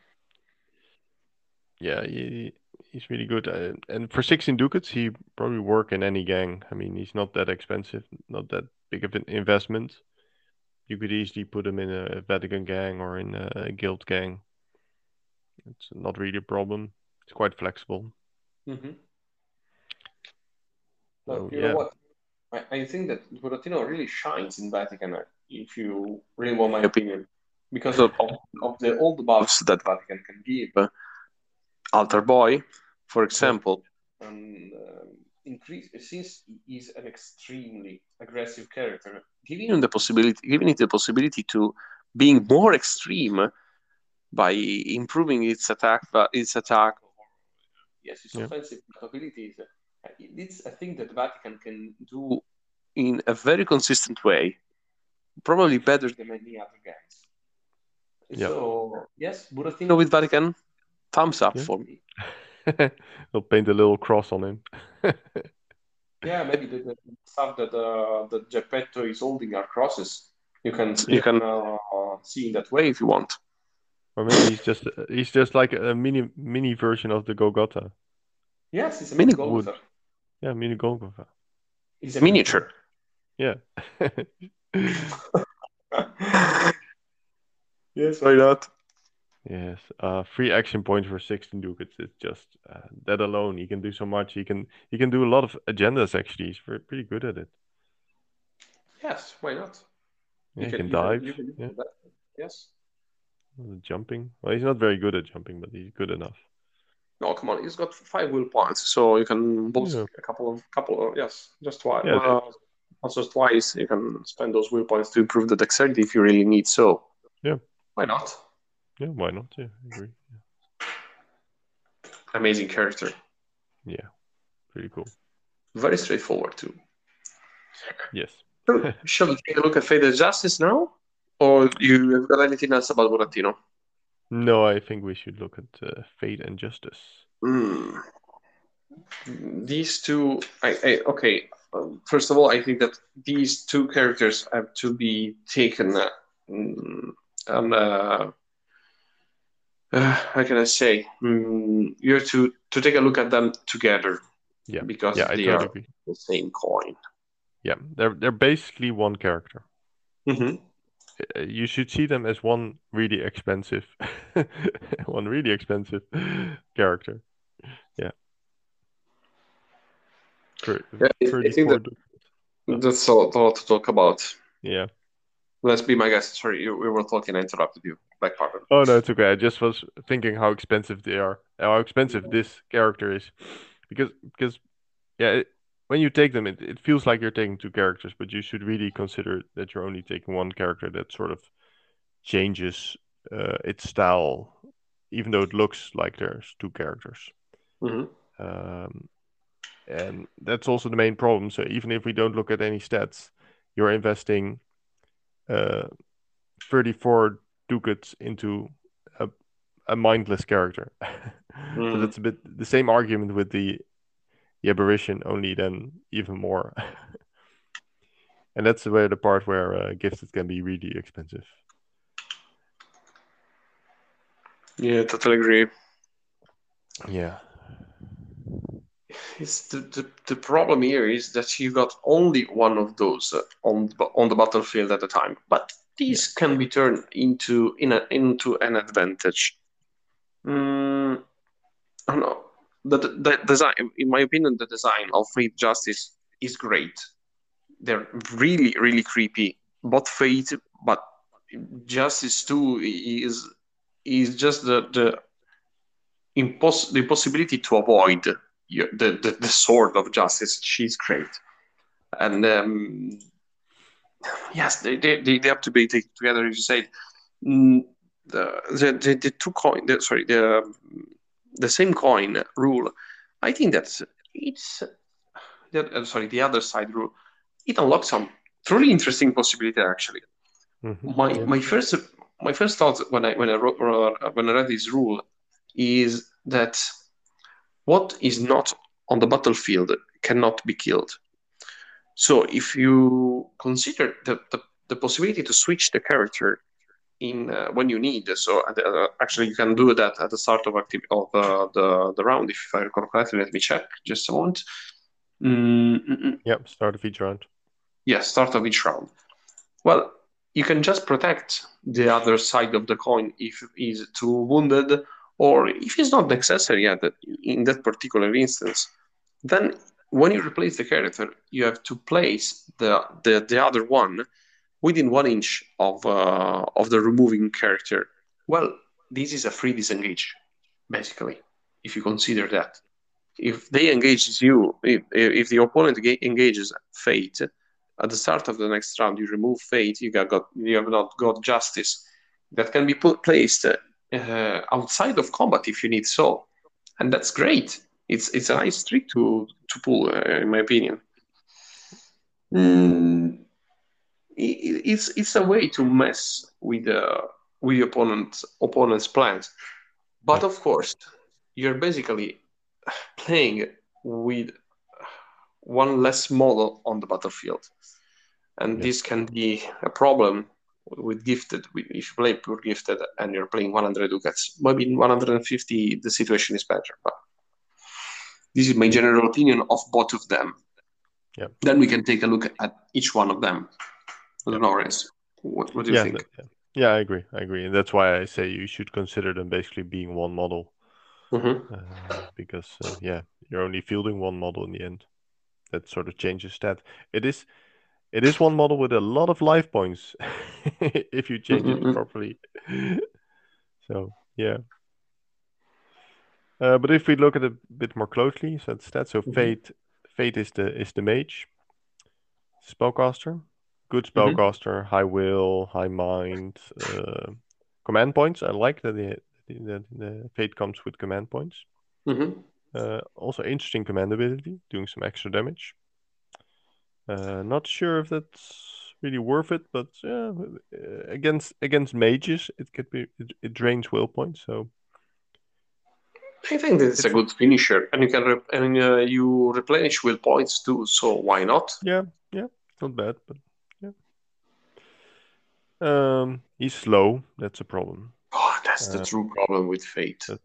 yeah, he, he's really good. Uh, and for 16 ducats, he probably work in any gang. I mean, he's not that expensive, not that big of an investment. You could easily put him in a Vatican gang or in a guild gang. It's not really a problem. It's quite flexible. Mm-hmm. So, you yeah. know what? I, I think that Burattino really shines in Vatican, uh, if you really want my opinion, because of, of, of the old buffs that Vatican can give. Altar Boy, for example, and um, increase since he's an extremely aggressive character, giving him the possibility, giving it the possibility to being more extreme by improving its attack, uh, its attack, yes, its Yeah. offensive capabilities. Uh, It's a thing that Vatican can do in a very consistent way, probably better than any other games. Yeah. So yes, Burattino with Vatican, thumbs up Yeah. for me. I'll paint a little cross on him. Yeah, maybe the, the stuff that uh, that Geppetto is holding are crosses. You can you can uh, see in that way if you want. Or maybe he's just he's just like a mini mini version of the Golgotha. Yes, it's a mini. Golgotha. Yeah, mini Golgotha. It's a miniature. Yeah. yes, why not? Yes, uh, free action points for 16 ducats. It's just uh, that alone. He can do so much. He can he can do a lot of agendas. Actually, he's very, pretty good at it. Yes, why not? Yeah, he You can you dive. you can do Yeah. Yes. jumping. Well, he's not very good at jumping, but he's good enough. No, come on. He's got five will points, so you can boost Yeah. a couple of couple of yes, just twice. Yeah, uh, also twice. You can spend those will points to improve the dexterity if you really need so. Yeah. Why not? Yeah, why not? Yeah, I agree. Amazing character. Yeah, pretty cool. Very straightforward too. Yes. So, Shall we take a look at Fate and Justice now? Or you have got anything else about Burattino? No, I think we should look at uh, Fate and Justice. Hmm. These two, I, I okay. Um, first of all, I think that these two characters have to be taken uh, mm, on. Uh, uh, how can I say? Mm, you have to to take a look at them together Yeah. because Yeah, they are agree. the same coin. Yeah, they're they're basically one character. Mm-hmm. uh, you should see them as one really expensive, one really expensive character. Yeah. For, Yeah, I- think that- That's a lot, a lot to talk about. yeah. Let's be my guest. Sorry, you, we were talking. I interrupted you. Pardon. Oh no, it's okay. I just was thinking how expensive they are, how expensive this character is, because because yeah, it, when you take them, it, it feels like you're taking two characters, but you should really consider that you're only taking one character that sort of changes uh, its style, even though it looks like there's two characters. hmm Um, and that's also the main problem. So even if we don't look at any stats, you're investing uh, 34 ducats into a, a mindless character. so Mm. that's a bit the same argument with the, the aberration, only then even more. and that's where the part where uh, gifted can be really expensive. Yeah, totally agree. Yeah. It's the, the, the problem here is that you got only one of those uh, on the- on the battlefield at the time, but these can be turned into in a, into an advantage. Mm, I don't know. The, the, design, in my opinion, the design of Fate Justice is great. They're really, really creepy. Both Fate, but Justice 2 is is just the the impos- the possibility to avoid the, the the sword of justice. She's great, and um, yes, they, they they have to be taken together. As you said, Mm, the the the, two coin, the, sorry, the the same coin rule. I think that's it's the, uh, sorry the other side rule. It unlocks some truly interesting possibility actually. Mhm. My my first my first thought when I when I wrote uh, when I read this rule is that what is not on the battlefield cannot be killed. So if you consider the, the, the possibility to switch the character in uh, when you need, so uh, actually you can do that at the start of active of uh, the the round. If I recall correctly, let me check just a moment. Mm, mm, mm. Yep. Start of each round. Yeah, start of each round. Well, you can just protect the other side of the coin if he's too wounded, or if it's not necessary at in that particular instance. Then, when you replace the character, you have to place the the, the other one within one inch of uh, of the removing character. Well, this is a free disengage, basically, if you consider that. If they engage you, if, if the opponent ga- engages Fate, at the start of the next round you remove fate you got, got you have not got justice that can be put placed uh, outside of combat if you need so and that's great it's it's a nice trick to to pull uh, in my opinion. Mm, it, it's it's a way to mess with uh, with the opponent opponent's plans. But of course you're basically playing with one less model on the battlefield. And Yeah. this can be a problem with gifted if you play pure gifted and you're playing 100 ducats maybe in 150 the situation is better. But this is my general opinion of both of them Yeah. then we can take a look at each one of them I don't know, Renz. What, what do you yeah, think? that- yeah. Yeah, I agree. I agree, and that's why I say you should consider them basically being one model, Mhm. uh, because uh, yeah, you're only fielding one model in the end. That sort of changes that. It is, it is one model with a lot of life points if you change it Mhm. properly. so yeah. Uh, but if we look at it a bit more closely, so it's stats. So Mhm. fate, fate is the is the mage, spellcaster, good Mhm. spellcaster, high will, high mind, uh, command points. I like that the, the, the fate comes with command points. Mhm. Uh, also interesting command ability, doing some extra damage. Uh, not sure if that's really worth it, but yeah, against against mages, it could be it, it drains will points. So I think that it's a good finisher, and you can rep- and uh, you replenish with points too. So why not? yeah, yeah, not bad, but yeah. Um, he's slow. That's a problem. Oh, that's the Uh, true problem with Fate. that-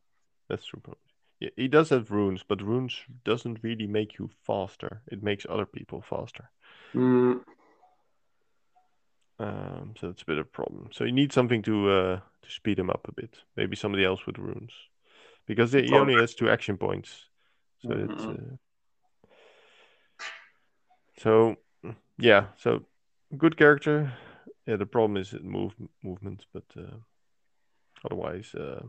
That's true. Problem. Yeah, he does have runes, but runes doesn't really make you faster. It makes other people faster. Mm, Um, so that's a bit of a problem. So you need something to uh, to speed him up a bit. Maybe somebody else with runes, because he only has two action points. So mm-hmm. it's uh... so yeah. So good character. Yeah, the problem is it move movement, but uh, otherwise uh,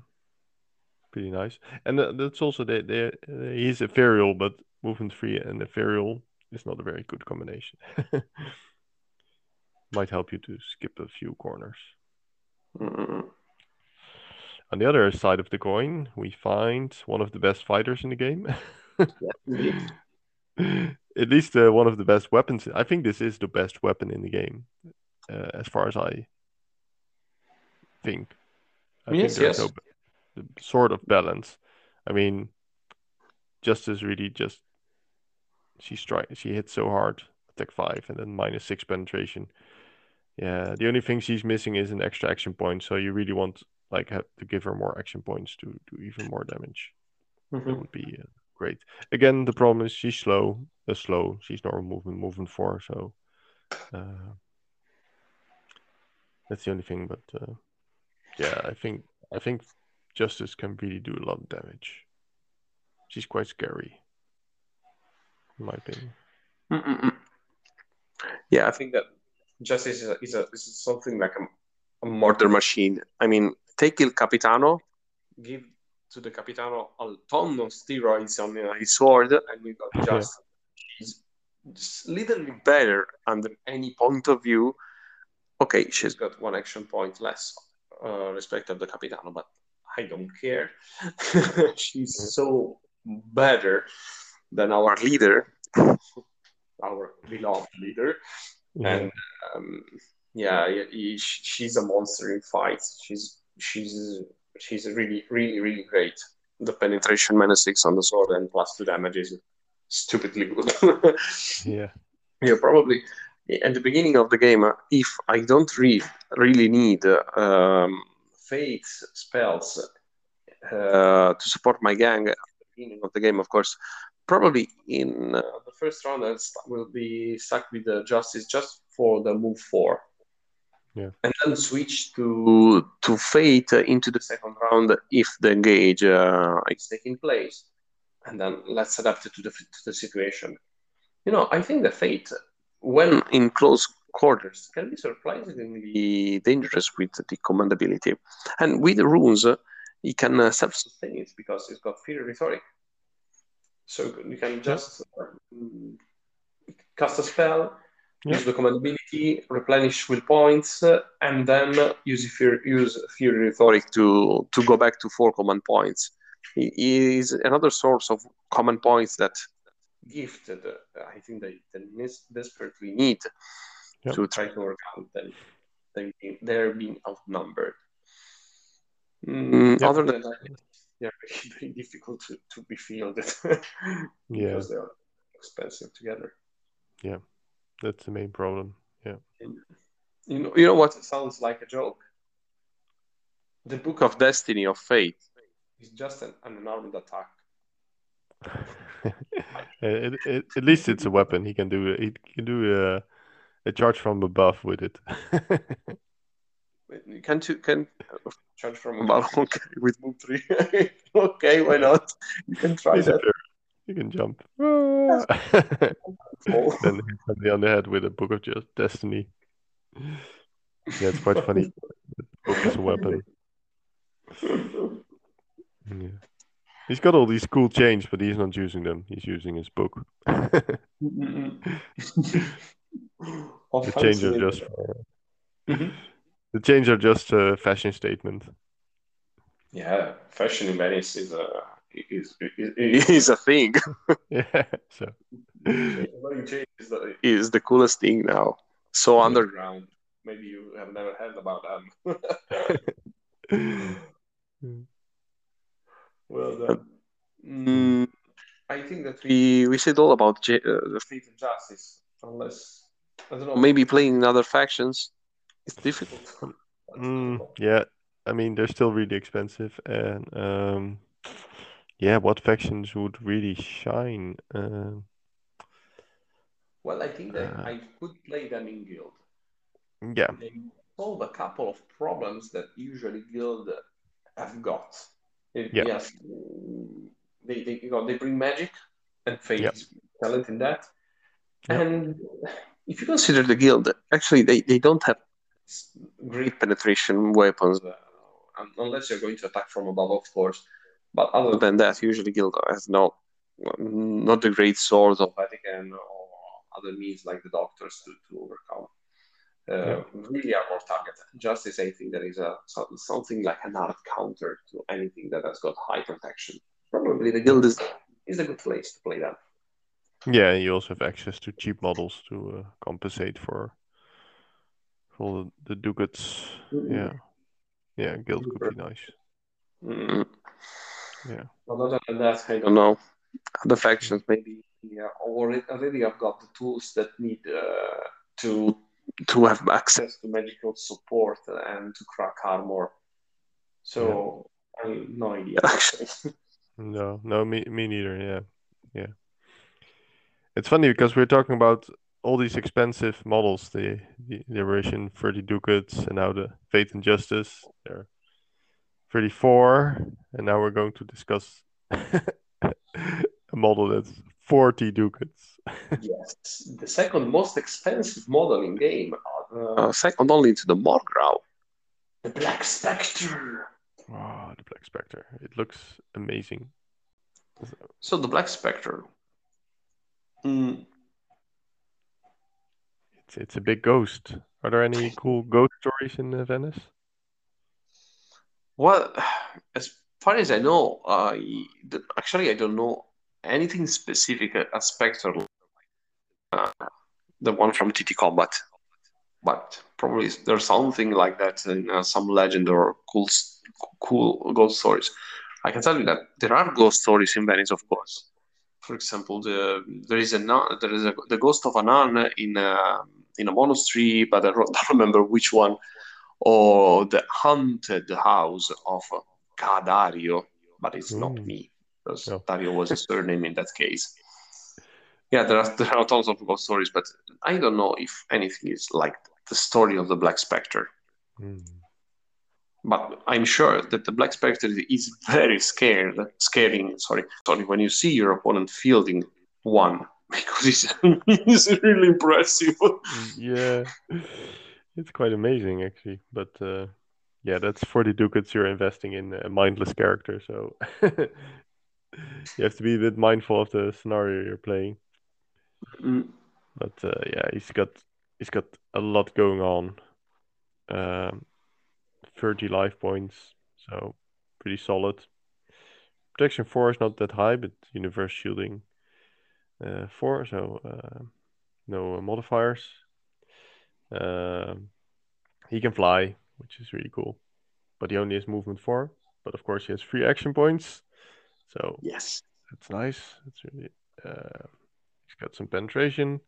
pretty nice. And uh, that's also they they uh, he's ethereal, but movement free and ethereal is not a very good combination. Might help you to skip a few corners. Mm. On the other side of the coin, we find one of the best fighters in the game. At least uh, one of the best weapons. I think this is the best weapon in the game, uh, as far as I think. I yes, think yes. No, sort of balance. I mean, Justice really just she strike she hits so hard, attack five, and then minus six penetration. Yeah, the only thing she's missing is an extra action point. So you really want like have to give her more action points to do even more damage. Mm-hmm. That would be uh, great. Again, the problem is she's slow. Uh, slow. She's normal movement, movement four. So uh, that's the only thing. But uh, yeah, I think I think Justice can really do a lot of damage. She's quite scary, in my opinion. Mm-mm-mm. Yeah, I think that Justice is, a, is, a, is something like a, a, murder machine. I mean, take Il Capitano, give to the Capitano a ton of steroids on his sword, and we got just just literally better under any point of view. Okay, she's got one action point less uh, respect of the Capitano, but I don't care. she's so better than our leader, our beloved leader. Yeah. And um, yeah, he, she's a monster in fights. She's she's she's really really really great. The penetration minus six on the sword and plus two damage is stupidly good. yeah, yeah, probably at the beginning of the game, if I don't re- really need um, fate spells uh, to support my gang at the beginning of the game, of course, probably in uh, the first round I will be stuck with the justice just for the move four. Yeah. And then switch to to fate into the second round if the engage uh, is taking place, and then let's adapt it to the to the situation. You know, I think the fate when in close quarters can be surprisingly dangerous with the command ability, and with the runes, he can uh, self-sustain it because he's got Fury Rhetoric. So you can just uh, cast a spell, yeah. use the command ability, replenish will points, and then use Fury, use Fury Rhetoric to, to go back to four command points. It is another source of command points that gifted, I think they, they desperately need to try to overcome them. They, they're being outnumbered. Mm. Other than that, they're very, very difficult to, to be fielded yeah. because they are expensive together. Yeah, that's the main problem. Yeah. And, you know, you know what sounds like a joke? The Book of Destiny of Fate is just an, an unarmed attack. it, it, at least it's a weapon. He can do he can do a, a charge from above with it. can you can charge from above okay, with move three? okay, why not? You can try that. You can jump. then hit on the head with a book of just destiny. Yeah, it's quite funny. The book is a weapon. Yeah. He's got all these cool chains, but he's not using them. He's using his book. the chains are just for, mm-hmm. the chains are just a fashion statement. Yeah, fashion in Venice is a is is, is a thing. yeah, so wearing chains is the, is the coolest thing now. So yeah. underground. Maybe you have never heard about them. Well done. Mm, I think that we we said all about J- uh, the fate and justice, unless I don't know, maybe playing in other factions. It's difficult. Mm, yeah, I mean they're still really expensive, and um, yeah, what factions would really shine? Uh, well, I think that uh, I could play them in guild. Yeah. They solve a couple of problems that usually guild have got. Yeah. Yes, they they you know, they bring magic and faith Yeah. talent in that. Yeah. And if you consider the guild, actually they, they don't have great penetration weapons uh, unless you're going to attack from above, of course. But other than that, usually guild has no not the great swords of Vatican or other means like the doctors to, to overcome. Uh, Really are more targeted. Justice, I think there is a something like an art counter to anything that has got high protection. Probably the guild is is a good place to play that. Yeah, you also have access to cheap models to uh, compensate for for all the, the ducats. Yeah. Yeah, guild could be nice. Mm. Yeah. But other than that, I don't know. Other factions maybe yeah, already already have got the tools that need uh, to to have access to medical support and to crack armor. So I have no idea actually. No, no, me me neither. Yeah, yeah. It's funny because we're talking about all these expensive models, the the Aberration 30 ducats, and now the Fate and Justice. They're 34, and now we're going to discuss a model that's 40 ducats. yes, the second most expensive model in game, uh, second only to the Morgrau, the Black Spectre. Wow, the Black Spectre. It looks amazing. So the Black Spectre. Mm, It's it's a big ghost. Are there any cool ghost stories in uh, Venice? Well, as far as I know, uh, actually, I don't know anything specific at Spectre, uh, the one from TT Combat, but probably there's something like that in uh, some legend or cool, cool ghost stories. I can tell you that there are ghost stories in Venice, of course. For example, the there is a nun, there is a, the ghost of a nun in a in a monastery, but I don't remember which one or the haunted house of Ca Dario, but it's not Ooh. me because No. Dario was a surname in that case. Yeah, there are there are tons of ghost stories, but I don't know if anything is like the story of the Black Spectre. Hmm. But I'm sure that the Black Spectre is very scared, scaring. Sorry, sorry, when you see your opponent fielding one, because it's, it's really impressive. Yeah, it's quite amazing actually. But uh, yeah, that's 40 ducats you're investing in a mindless character, so you have to be a bit mindful of the scenario you're playing. Mm, But uh, yeah, he's got he's got a lot going on. Um, 30 life points, so pretty solid. Protection 4 is not that high, but universal shielding uh, 4, so uh, no modifiers. Um, he can fly, which is really cool, but he only has movement 4. But of course, he has three action points, so yes. that's nice. That's really. Uh, he's got some penetration.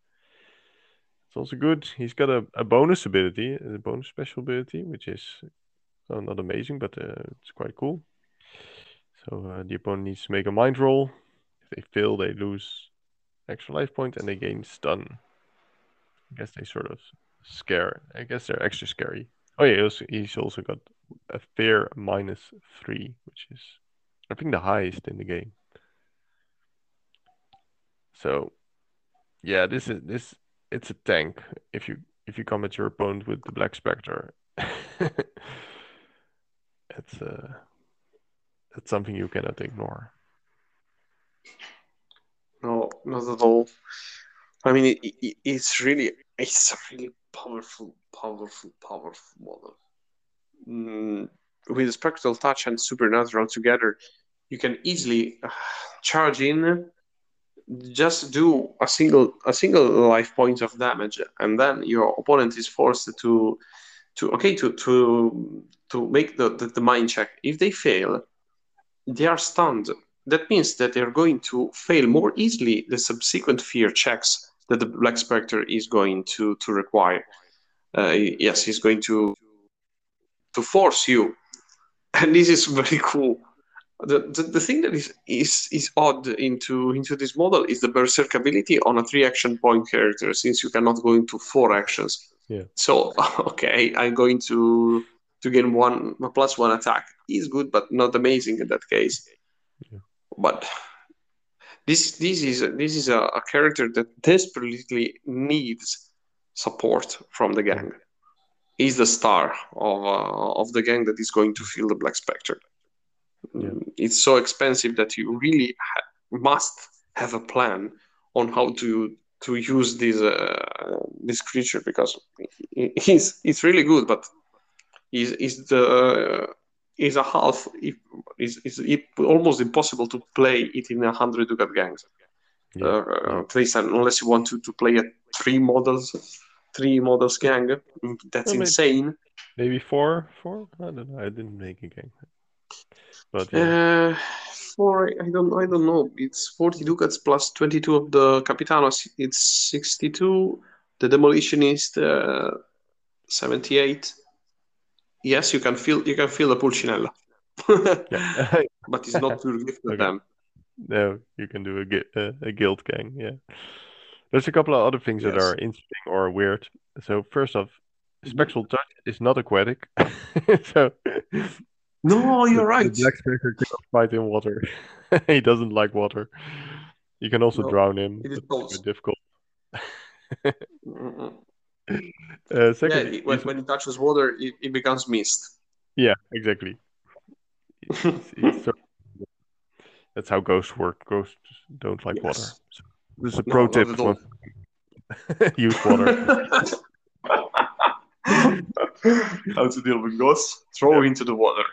It's also good. He's got a, a bonus ability, a bonus special ability, which is uh, not amazing, but uh, it's quite cool. So uh, the opponent needs to make a mind roll. If they fail, they lose extra life point and they gain stun. I guess they sort of scare. I guess they're extra scary. Oh yeah, he's also got a fear minus three, which is I think the highest in the game. So yeah, this is this it's a tank if you if you come at your opponent with the Black Spectre. it's uh it's something you cannot ignore. No, not at all. I mean, it, it, it's really, it's really powerful, powerful, powerful model. Mm, with Spectral Touch and Supernatural together, you can easily uh, charge in, just do a single a single life point of damage, and then your opponent is forced to to okay to to to make the, the, the mind check. If they fail, they are stunned. That means that they're going to fail more easily the subsequent fear checks that the Black Spectre is going to to require. Uh, yes, he's going to to force you, and this is very cool. The, the, the thing that is, is is odd into into this model is the berserk ability on a three action point character, since you cannot go into four actions. Yeah. So okay, I'm going to to gain one plus one attack. He's good, but not amazing in that case. Yeah. But this this is this is a, a character that desperately needs support from the gang. He's the star of uh, of the gang that is going to fill the Black Spectre. Yeah. It's so expensive that you really ha- must have a plan on how to to use this uh, this creature because he- he's he's really good, but he's, he's the is a half is is it almost impossible to play it in a hundred ducat gangs. Yeah. Uh, at least unless you want to, to play a three models three models gang. That's Well, maybe- insane. Maybe four, four. I don't know. I didn't make a gang, but yeah. Uh, for I don't I don't know. It's forty ducats plus twenty two of the capitanos. It's sixty two. The demolitionist uh, seventy eight. Yes, you can feel you can feel the pulcinella, but it's not to gift Okay. them. no, you can do a, a guild gang. Yeah. There's a couple of other things that are interesting or weird. So first off, Mhm. spectral touch is not aquatic. so No, you're the, right. the black spectre cannot fight in water. he doesn't like water. You can also No, drown him. it is difficult. Uh, Yeah, second, it- when, when it touches water, it, it becomes mist. yeah, exactly. He's sort that's how ghosts work. Ghosts don't like water. Yes. So this is a No, pro not tip. for- Use water. How to deal with ghosts? Throw into the water.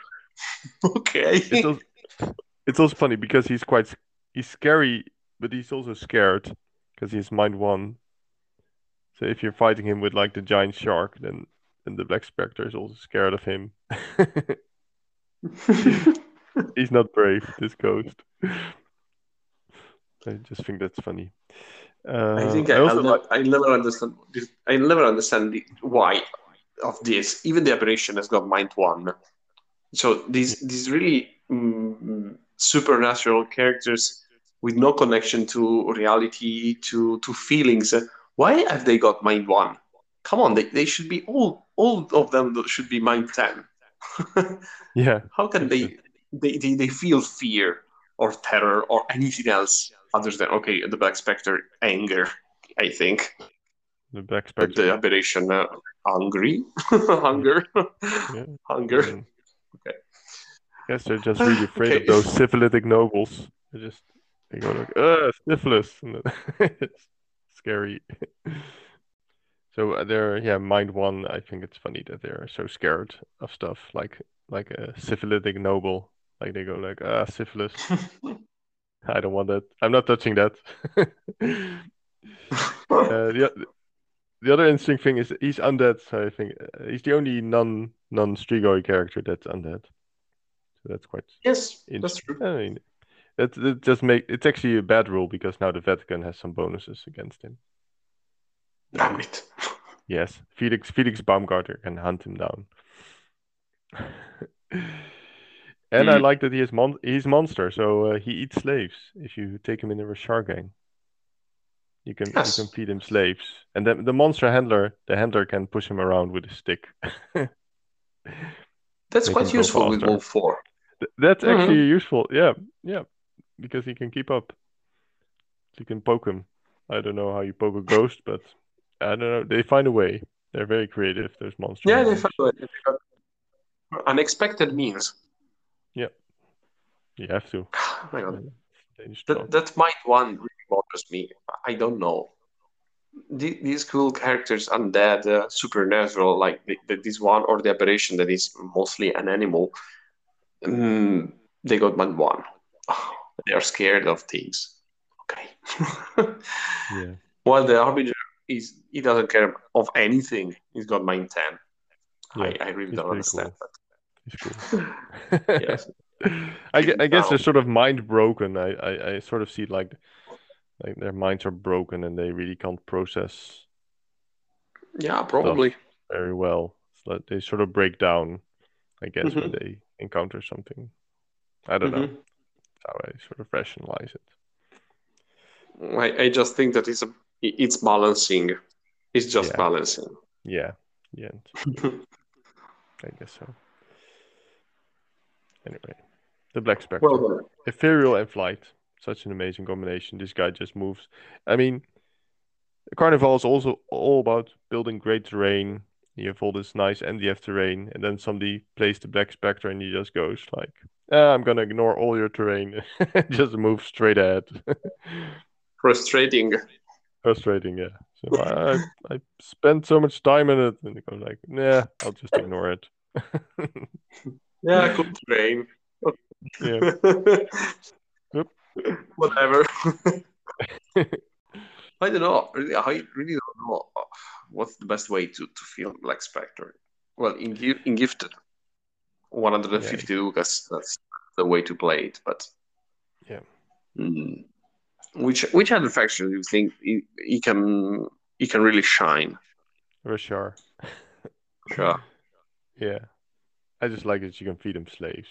okay. it's also, it's also funny because he's quite he's scary, but he's also scared because he's mind one. So if you're fighting him with like the giant shark, then then the black spectre is also scared of him. he's not brave, this ghost. I just think that's funny. Uh, I think I I, also I'll never, I never understand this. I never understand the, why of this. Even the aberration has got mind one. So these these really mm, supernatural characters with no connection to reality, to to feelings. Why have they got mind one? Come on, they, they should be all all of them should be mind ten. yeah, How can they, they they they feel fear or terror or anything else other than okay the Black Spectre anger? I think. the black spectre. the aberration, uh, hungry, hunger, Yeah. hunger. Mm. Okay. Guess they're just really afraid Okay. of those syphilitic nobles. They just they go like, uh, syphilis, and then it's scary. So uh, they're yeah, mind one. I think it's funny that they're so scared of stuff like like a syphilitic noble. Like they go like, ah, syphilis. I don't want that. I'm not touching that. Uh, the, the other interesting thing is he's undead. So I think uh, he's the only non non Strigoi character that's undead. So that's quite yes, that's true. I mean, that that just make it's actually a bad rule because now the Vatican has some bonuses against him. Damn it. Yes, Felix Felix Baumgartner can hunt him down. And I Mm. like that he is mon he's monster, so uh, he eats slaves. If you take him in a Rashar gang, you can Yes. you can feed him slaves, and then the monster handler, the handler can push him around with a stick. That's Make quite useful with. Wolf 4. Th- That's Mhm. actually useful. Yeah, yeah, because he can keep up. You can poke him. I don't know how you poke a ghost, but I don't know. They find a way. They're very creative. Those monsters. Yeah, they it. They got unexpected means. Yeah, you have to. Oh my God. That, mind one really bothers me. I don't know. The- These cool characters, undead, uh, supernatural, like the, the, this one or the aberration that is mostly an animal, mm, they got mind one. They are scared of things. Okay. Yeah. While the arbiter is, he doesn't care of anything. He's got mind 10. Yeah, I, I really don't understand cool. that. Yes. I, I guess they're sort of mind broken. I, I, I sort of see it like like their minds are broken and they really can't process Yeah, probably. very well. Like they sort of break down, I guess, when Mhm. they encounter something. I don't know. How I sort of rationalize it. I, I just think that it's a it's balancing. It's just Yeah. balancing. Yeah, yeah. I guess so. Anyway, the Black Spectre. well. Ethereal and flight. Such an amazing combination. This guy just moves. I mean, Carnival is also all about building great terrain. You have all this nice MDF terrain, and then somebody plays the Black Spectre, and he just goes like, ah, "I'm gonna ignore all your terrain, just move straight ahead." Frustrating. Frustrating, yeah. So I, I spent so much time in it, and I'm like, "Yeah, I'll just ignore it." Yeah, cool train. yeah. Yep. Whatever. I don't know. Really, I really don't know what's the best way to, to feel Black Spectre. Well, in in gifted, 150 Lucas. That's the way to play it. But Yeah. Mm. which which other faction do you think he, he can he can really shine? Rashar. Sure. Yeah. I just like that you can feed him slaves.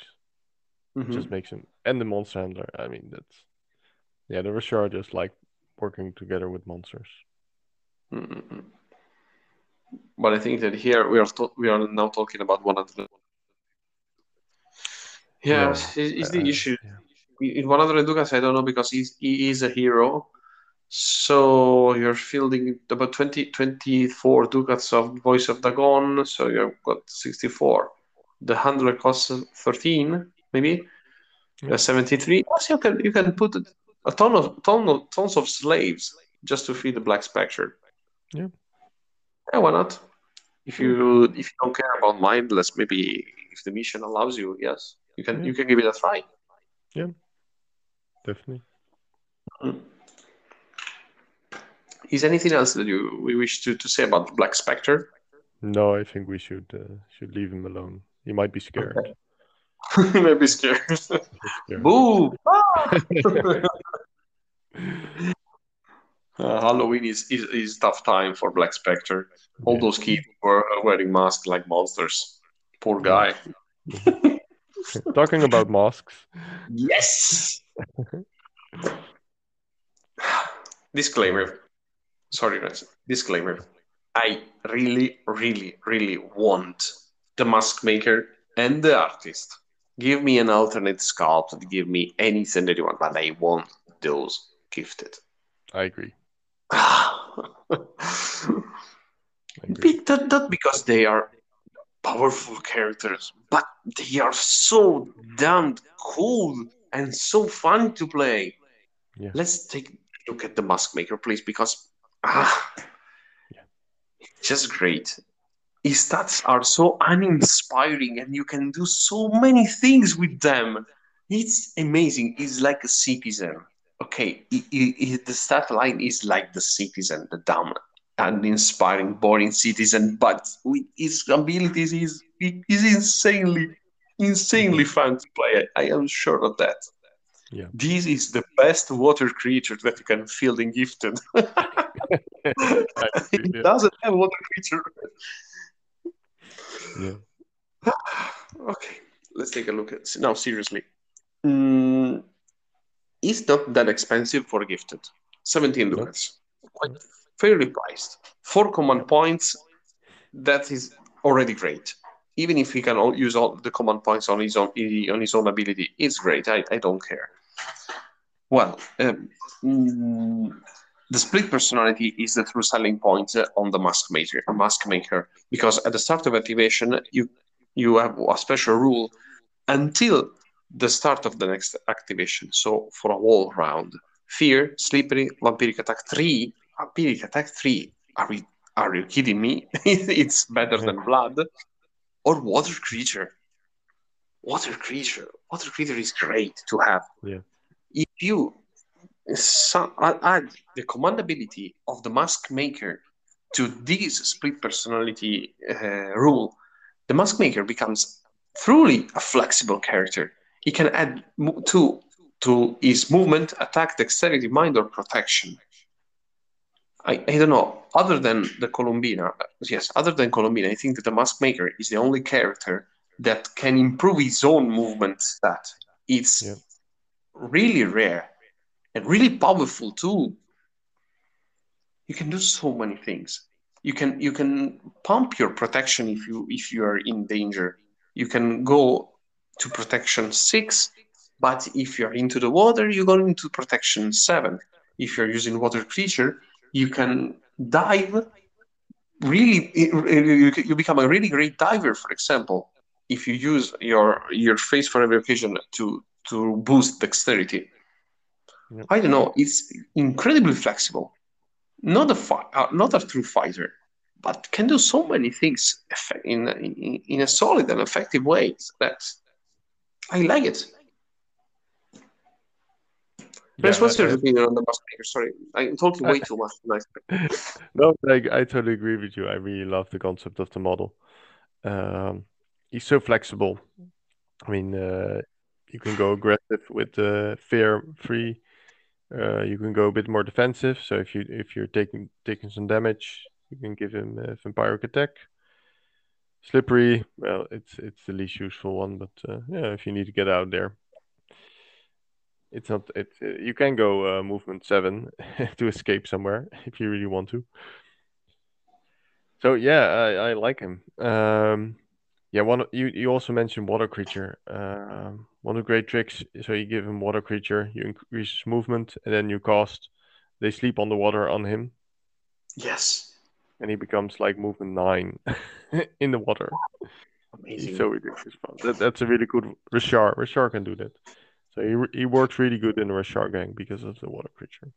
Mhm. Just makes him and the monster handler. I mean that's yeah, the Rashar just like working together with monsters. Mm-mm. But I think that here we are we are now talking about one of the. Yeah, No, is, is the Uh, issue yeah. in 100 Ducats? I don't know because he's, he is a hero. So you're fielding about 20, 24 Ducats of Voice of Dagon. So you've got 64. The handler costs 13, maybe. Yeah. Uh, 73. Yes, you can you can put a ton of ton of tons of slaves just to feed the Black Spectre. Yeah. Yeah, why not? If you if you don't care about mindless, maybe if the mission allows you, yes, you can Yeah. you can give it a try. Yeah, definitely. Is anything else that you we wish to, to say about the Black Spectre? No, I think we should uh, should leave him alone. He might be scared. Maybe scared. Scared. Boo! Ah! Uh, Halloween is, is is tough time for Black Spectre. All Yeah. those kids were wearing masks like monsters. Poor guy. Talking about masks. Yes. Disclaimer. Sorry, guys. Disclaimer. I really, really, really want the mask maker and the artist. Give me an alternate sculpt. Give me anything that you want, but I want those gifted. I agree. Be- Not, not because they are powerful characters, but they are so damn cool and so fun to play. Yeah. Let's take a look at the Mask Maker, please, because ah, Yeah. it's just great. His stats are so uninspiring, and you can do so many things with them. It's amazing. He's like a citizen. Okay, he- he- he- the stat line is like the citizen, the dumb, inspiring, boring citizen, but with his abilities, he's, he- he's insanely, insanely mm-hmm. fun to play. I, I am sure of that. Yeah. This is the best water creature that you can field in Gifted. It doesn't have water creature. Yeah. Okay, let's take a look at now. Seriously, it's not that expensive for gifted. Seventeen No. ducats, quite fairly priced. Four command points. That is already great. Even if he can all use all the command points on his own on his own ability, it's great. I, I don't care. Well, um, mm, the split personality is the true selling point uh, on the mask maker. Mask maker, because at the start of activation, you you have a special rule until the start of the next activation. So for a whole round, fear, slippery, vampiric attack three, vampiric attack three. Are we? Are you kidding me? it's better than blood or water creature. Water creature. Water creature is great to have. Yeah. If you add the command ability of the mask maker to this split personality uh, rule, the mask maker becomes truly a flexible character. He can add to to his movement, attack, dexterity, mind, or protection. I, I don't know. Other than the Columbina, yes, other than Columbina, I think that the mask maker is the only character that can improve his own movement stat. It's Yeah. really rare and really powerful too. You can do so many things. you can you can pump your protection if you if you are in danger. You can go to protection six, but if you're into the water, you go into protection seven. If you're using water creature, you can dive. Really, you become a really great diver. For example, if you use your your face for every occasion to to boost dexterity. I don't know. It's incredibly flexible. Not a fi- uh, not a true fighter, but can do so many things in, in in a solid and effective way that I like it. Yeah, what's your opinion on the maker? Sorry, I'm talking way too much no, I, I totally agree with you. I really love the concept of the model. Um, he's so flexible. I mean, uh, you can go aggressive with the uh, fear free. Uh, you can go a bit more defensive. So if you if you're taking taking some damage, you can give him a vampiric attack. Slippery, well, it's it's the least useful one, but uh, yeah, if you need to get out there, it's not. It uh, you can go uh, movement seven to escape somewhere if you really want to. So yeah, I, I like him. Um, yeah, one you you also mentioned water creature. Um, one of the great tricks. So you give him water creature, you increase movement, and then you cast. They sleep on the water on him. Yes. And he becomes like movement nine in the water. Amazing. He's so ridiculous. That, that's a really good Rashar. Rashar can do that. So he he works really good in the Rashar gang because of the water creature.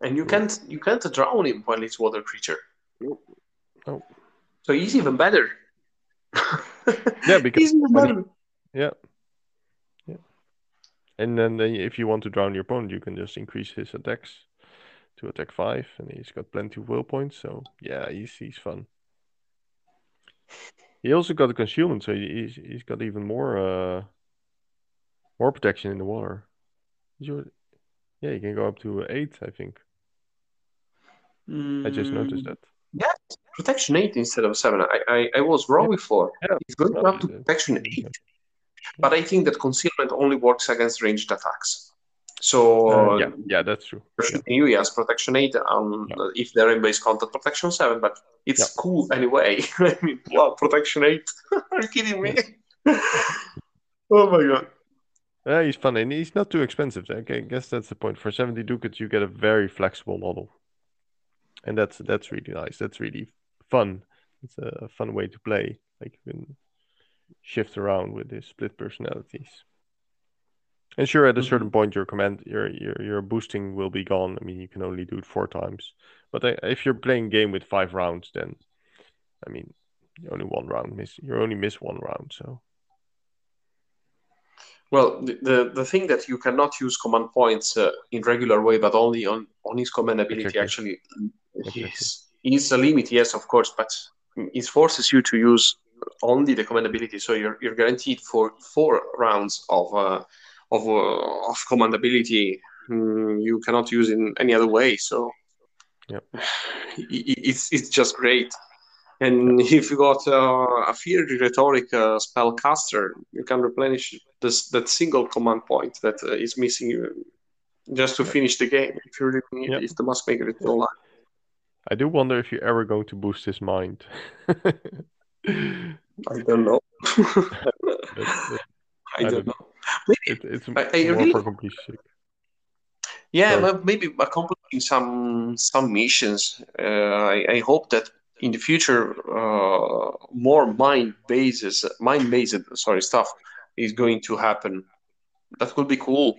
And you can't you can't drown him while it's water creature. No. Oh. So he's even better. yeah, because he's even he, yeah, yeah. And then, then if you want to drown your opponent, you can just increase his attacks to attack five, and he's got plenty of will points. So yeah, he's he's fun. He also got a concealment, so he's he's got even more uh more protection in the water. You, yeah, you can go up to eight, I think. Mm, I just noticed that. Yeah, protection 8 instead of 7. I, I, I was wrong yeah. before. Yeah. It's going up to protection 8. Yeah. But I think that concealment only works against ranged attacks. So uh, yeah, yeah, that's true. You yes, protection eight. Um, yeah. if they're in base content, protection seven. But it's yeah. cool anyway. I mean, wow, protection eight. Are you kidding me? oh my god. Yeah, he's fun and he's not too expensive. I guess that's the point. For seventy ducats, you get a very flexible model and that's that's really nice. That's really fun. It's a fun way to play. Like you can shift around with the split personalities. And sure, at a certain mm-hmm. point, your command, your your your boosting will be gone. I mean, you can only do it four times. But if you're playing game with five rounds, then, I mean, you only one round miss. You only miss one round, so. Well, the, the, the thing that you cannot use command points uh, in regular way, but only on on his command ability exactly. actually Yes, it's a limit, yes, of course, but it forces you to use only the command ability. So you're, you're guaranteed for four rounds of uh, of uh, of command ability. Mm, you cannot use in any other way. So yeah, it's it's just great. And if you got uh, a fear rhetoric uh, spellcaster, you can replenish this that single command point that uh, is missing just to finish the game. If you really need, if the mask maker is still alive. I do wonder if you're ever going to boost his mind. I don't know. I, don't know. Maybe it, it's I, I more really... for completion. Yeah, so... maybe accomplishing some some missions. Uh, I, I hope that in the future uh, more mind bases, mind based sorry stuff is going to happen. That would be cool.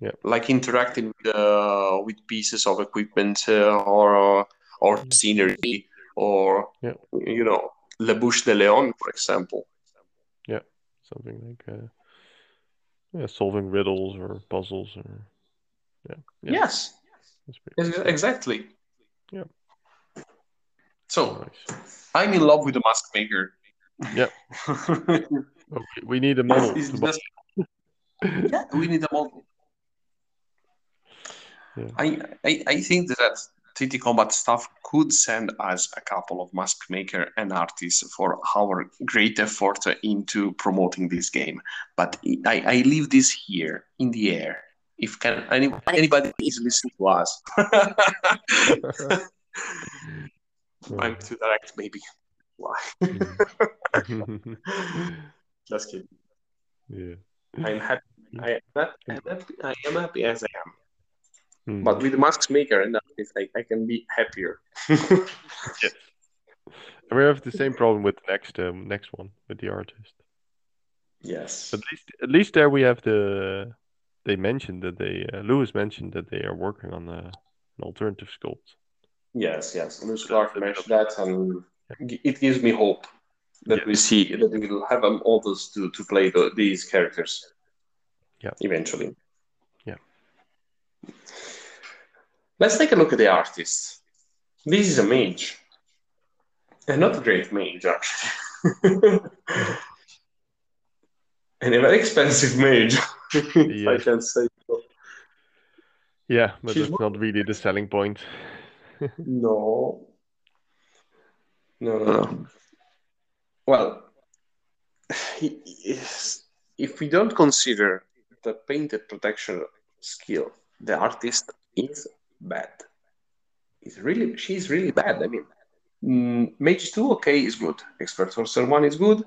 Yeah, like interacting with uh, with pieces of equipment uh, or uh, or mm. scenery or yeah. you know La Bouche de Leon, for example. Yeah, something like uh, yeah, solving riddles or puzzles or yeah. yeah. Yes, exactly. Yeah. So nice. I'm in love with the mask maker. Yeah. okay, we need a model. Just... yeah, we need a model. Yeah. I, I I think that TT Combat staff could send us a couple of mask maker and artists for our great effort into promoting this game. But I, I leave this here in the air. If can any, anybody is listening to us. I'm too direct, maybe. Why? Just kidding. yeah. I'm happy. I I'm happy. I am happy as I am. Mm. But with Mask Maker and artist, I, I can be happier. Yes. And we have the same problem with the next um, next one with the artist. yes. At least at least there we have the they mentioned that they uh, Lewis mentioned that they are working on a, an alternative sculpt. Yes, yes. Lewis Clark mentioned that, and g- it gives me hope that Yeah. we see that we will have um, others to to play the, these characters. Yeah. Eventually. Yeah. Let's take a look at the artist. This is a mage, and not a great mage actually, and a very expensive mage. if I Yes. can say so. Yeah, but She's that's not really the selling point. No. No, no, no. Uh. Well, if we don't consider the painted protection skill, the artist is bad. It's really, she's really bad. I mean, mm, Mage 2, okay, is good. Expert Sorcerer 1 is good.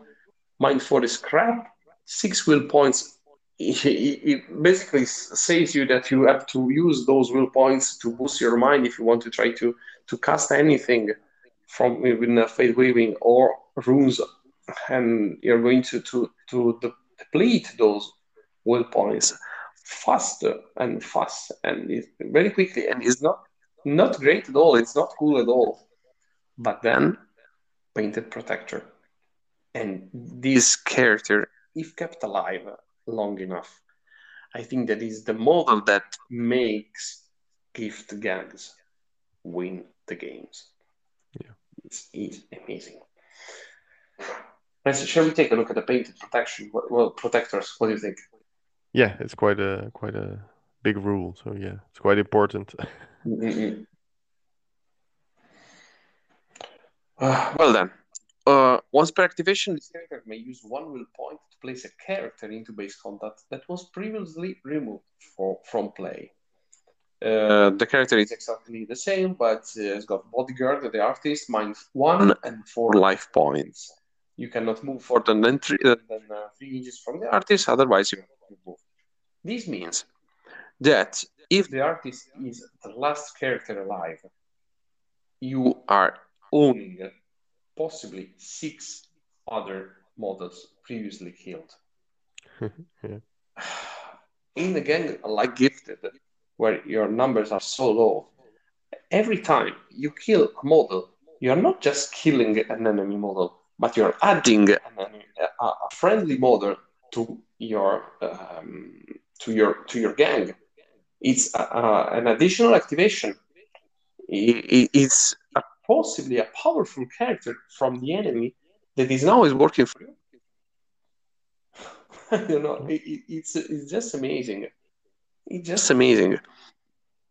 Mind 4 is crap. Six will points. It, it- basically says you that you have to use those will points to boost your mind if you want to try to to cast anything from within a fate weaving or runes, and you're going to to to deplete those will points faster and fast and very quickly, and it's not not great at all. It's not cool at all. But then, painted protector, and this character, if kept alive long enough, I think that is the model that makes gift gags win the games. Yeah. It's, it's amazing. Let's, shall we take a look at the painted protection? Well, well, protectors. What do you think? Yeah, it's quite a quite a big rule. So yeah, it's quite important. Uh, well then, uh, once per activation, this character may use one will point to place a character into base combat that was previously removed for, from play. Uh, the character is exactly the same, but uh, has got bodyguard, the artist, minus one and four life points. You cannot move further than three, uh, than uh, three inches from the artist, otherwise you move. This means that if the artist is the last character alive, you are owning possibly six other models previously killed. Yeah. In a gang like Gifted, where your numbers are so low, every time you kill a model, you're not just killing an enemy model, but you're adding an a, a friendly model to your um, to your to your gang. It's uh, uh, an additional activation. It's a, possibly a powerful character from the enemy that is now is working for you. you know, it- it's it's just amazing. It's just amazing.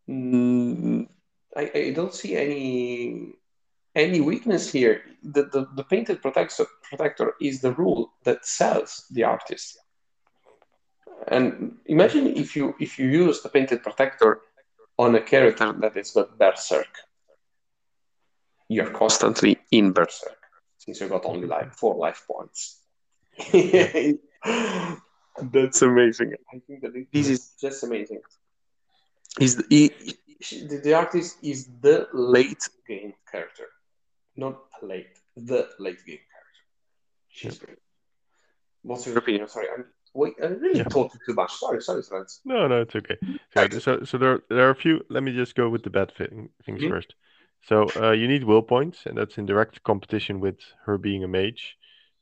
Mm, I, I don't see any any weakness here. The, the, the painted protector, protector is the rule that sells the artist. And imagine if you if you use the painted protector on a character that is got berserk. You're constantly in berserk since you got only like four life points. That's amazing. I think that this is just amazing. Is the, he, he- the, the artist is the late game character, not a late, the late game character. She's great. What's your opinion? Sorry, I'm wait. I really Yeah. talking too much. Sorry, sorry, friends. No, no, it's okay. So, so, so there, there are a few. Let me just go with the bad thing, things Mhm. first. So, uh, you need will points, and that's in direct competition with her being a mage.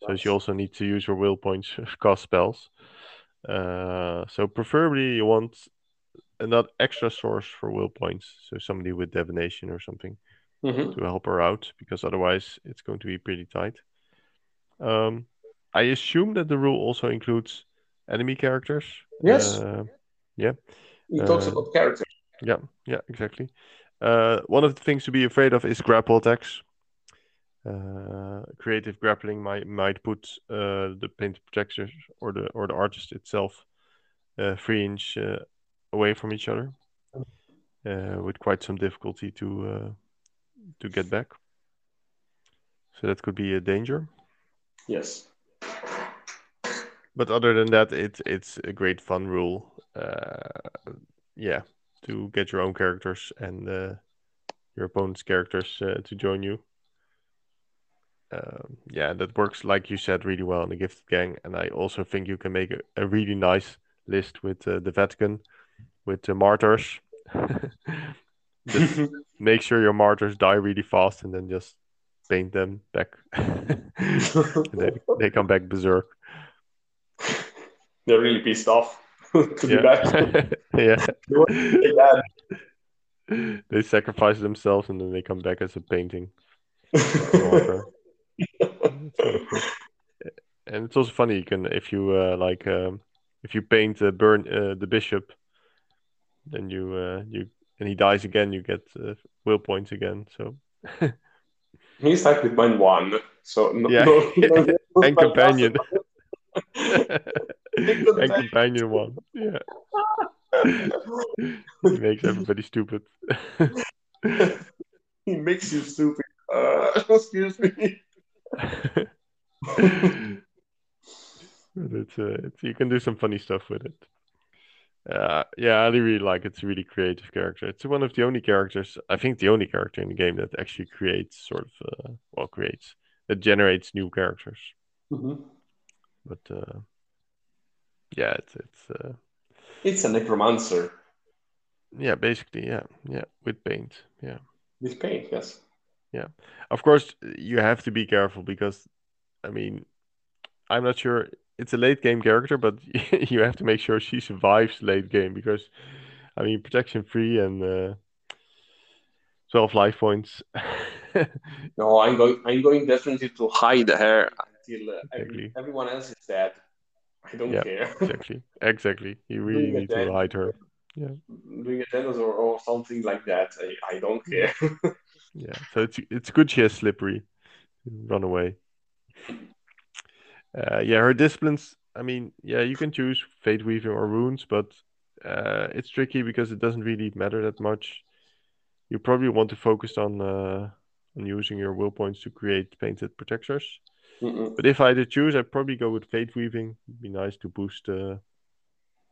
So she also needs to use her will points to cast spells. Uh, so preferably you want another extra source for will points. So somebody with divination or something Mhm. to help her out, because otherwise it's going to be pretty tight. Um, I assume that the rule also includes enemy characters. Yes. Uh, yeah. He talks Uh, about characters. Yeah, yeah, exactly. Uh, one of the things to be afraid of is grapple attacks. Uh, creative grappling might might put uh, the painted protectors or the or the artist itself uh, three inch uh, away from each other, uh, with quite some difficulty to uh, to get back. So that could be a danger. Yes. But other than that, it's it's a great fun rule. Uh, yeah, to get your own characters and uh, your opponent's characters uh, to join you. Um, yeah, that works like you said really well in the Gifted Gang, and I also think you can make a, a really nice list with uh, the Vatican, with the martyrs. just make sure your martyrs die really fast, and then just paint them back. they, they come back berserk. They're really pissed off to yeah. be back. yeah. they sacrifice themselves and then they come back as a painting. and it's also funny you can if you uh, like um, if you paint uh, burn uh, the bishop then you uh, you and he dies again you get uh, will points again so he's like with mind one so no, yeah no, no, and companion and companion one yeah he makes everybody stupid he makes you stupid uh, excuse me it's, uh, it's you can do some funny stuff with it. Uh, yeah, I really like it. It's a really creative character. It's one of the only characters, I think, the only character in the game that actually creates sort of, uh, well, creates that generates new characters. Mm-hmm. But uh, yeah, it's it's uh, it's a necromancer. Yeah, basically, yeah, yeah, with paint, yeah. With paint, yes. Yeah, of course, you have to be careful because, I mean, I'm not sure it's a late game character, but you have to make sure she survives late game because, I mean, protection free and uh, twelve life points. no, I'm going. I'm going definitely to hide her until uh, Exactly. every, everyone else is dead. I don't Yeah, care. exactly, exactly. You really need to hide her. Yeah. Doing a dinosaur or something like that, I, I don't care. Yeah, so it's it's good she has slippery, run away. Uh, yeah, her disciplines. I mean, yeah, you can choose fate weaving or runes, but uh, it's tricky because it doesn't really matter that much. You probably want to focus on uh, on using your will points to create painted protectors. Mm-mm. But if I had to choose, I'd probably go with fate weaving. It'd be nice to boost uh,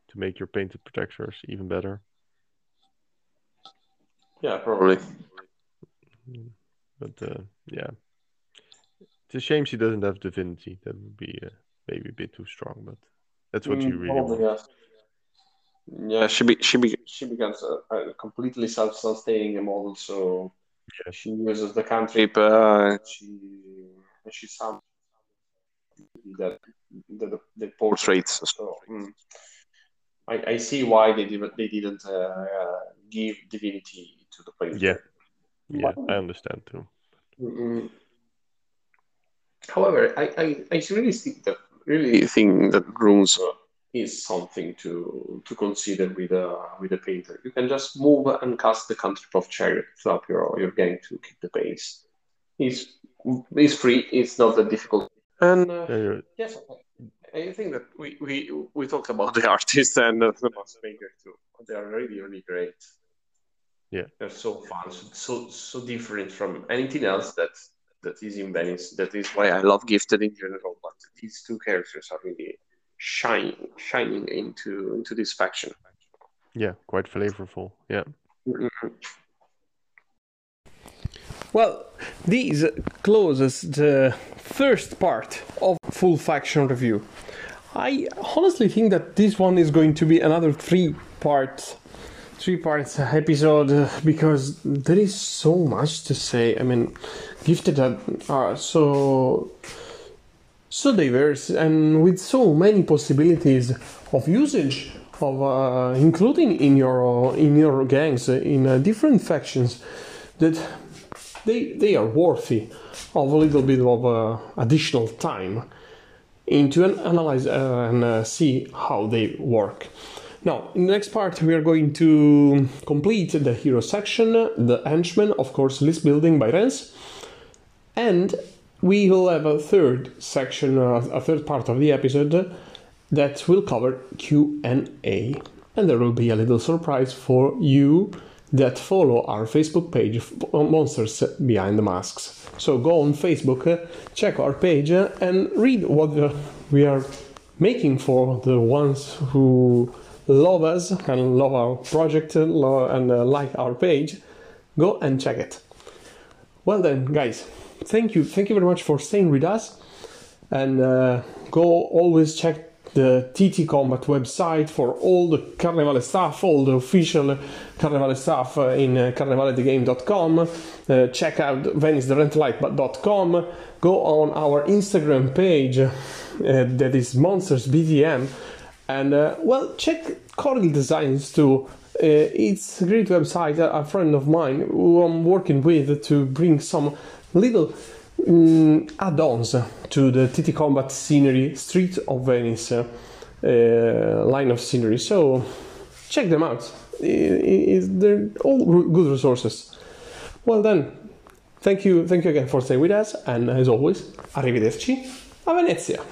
to make your painted protectors even better. yeah, probably. But uh, yeah, it's a shame she doesn't have divinity. That would be uh, maybe a bit too strong, but that's what you Mm, really probably, want. yes. Yeah, she be, she be, she becomes a, a completely self-sustaining model. So Yeah. she uses the cantrip. Uh, she she some that the, the portraits. So mm, I, I see why they didn't they didn't uh, give divinity to the painter. Yeah, yeah, I understand too. Mm. However, I, I, I really think that really think that runes uh, is something to to consider with a with a painter. You can just move and cast the cantrip of chariot to up your your gang to keep the pace. It's it's free. It's not that difficult. And uh, Yeah, yes, I think that we, we we talked about the artists and uh, the maker too. They are really really great. Yeah. they're so fun, so so, so different from anything else that that is in Venice. That is why I love Gifted in general. But these two characters are really shining shining into into this faction. yeah, quite flavorful. Yeah, Well, this closes the first part of full faction review. I honestly think that this one is going to be another three part three parts episode uh, because there is so much to say. I mean, gifted are- are so so diverse and with so many possibilities of usage of uh, including in your in your gangs uh, in uh, different factions that they they are worthy of a little bit of uh, additional time into an analyze uh, and uh, see how they work. Now, in the next part, we are going to complete the hero section, the henchman, of course, list building by Rens, and we will have a third section, uh, a third part of the episode that will cover Q and A, and there will be a little surprise for you that follow our Facebook page, Monsters Behind the Masks. So go on Facebook, uh, check our page, uh, and read what uh, we are making for the ones who love us and love our project and like our page. Go and check it. Well then, guys, thank you, thank you very much for staying with us, and uh, go always check the TT Combat website for all the Carnevale stuff, all the official Carnevale stuff uh, in uh, carnevalethegame.com. Uh, check out venicetherentalite.com. Go on our Instagram page uh, that is Monsters BTM. And uh, well, check Corgil Designs too. Uh, it's a great website. A friend of mine who I'm working with to bring some little um, add-ons to the TT Combat scenery, Street of Venice uh, line of scenery. So check them out. they're all good resources. Well then, thank you, thank you again for staying with us, and as always, arrivederci a Venezia.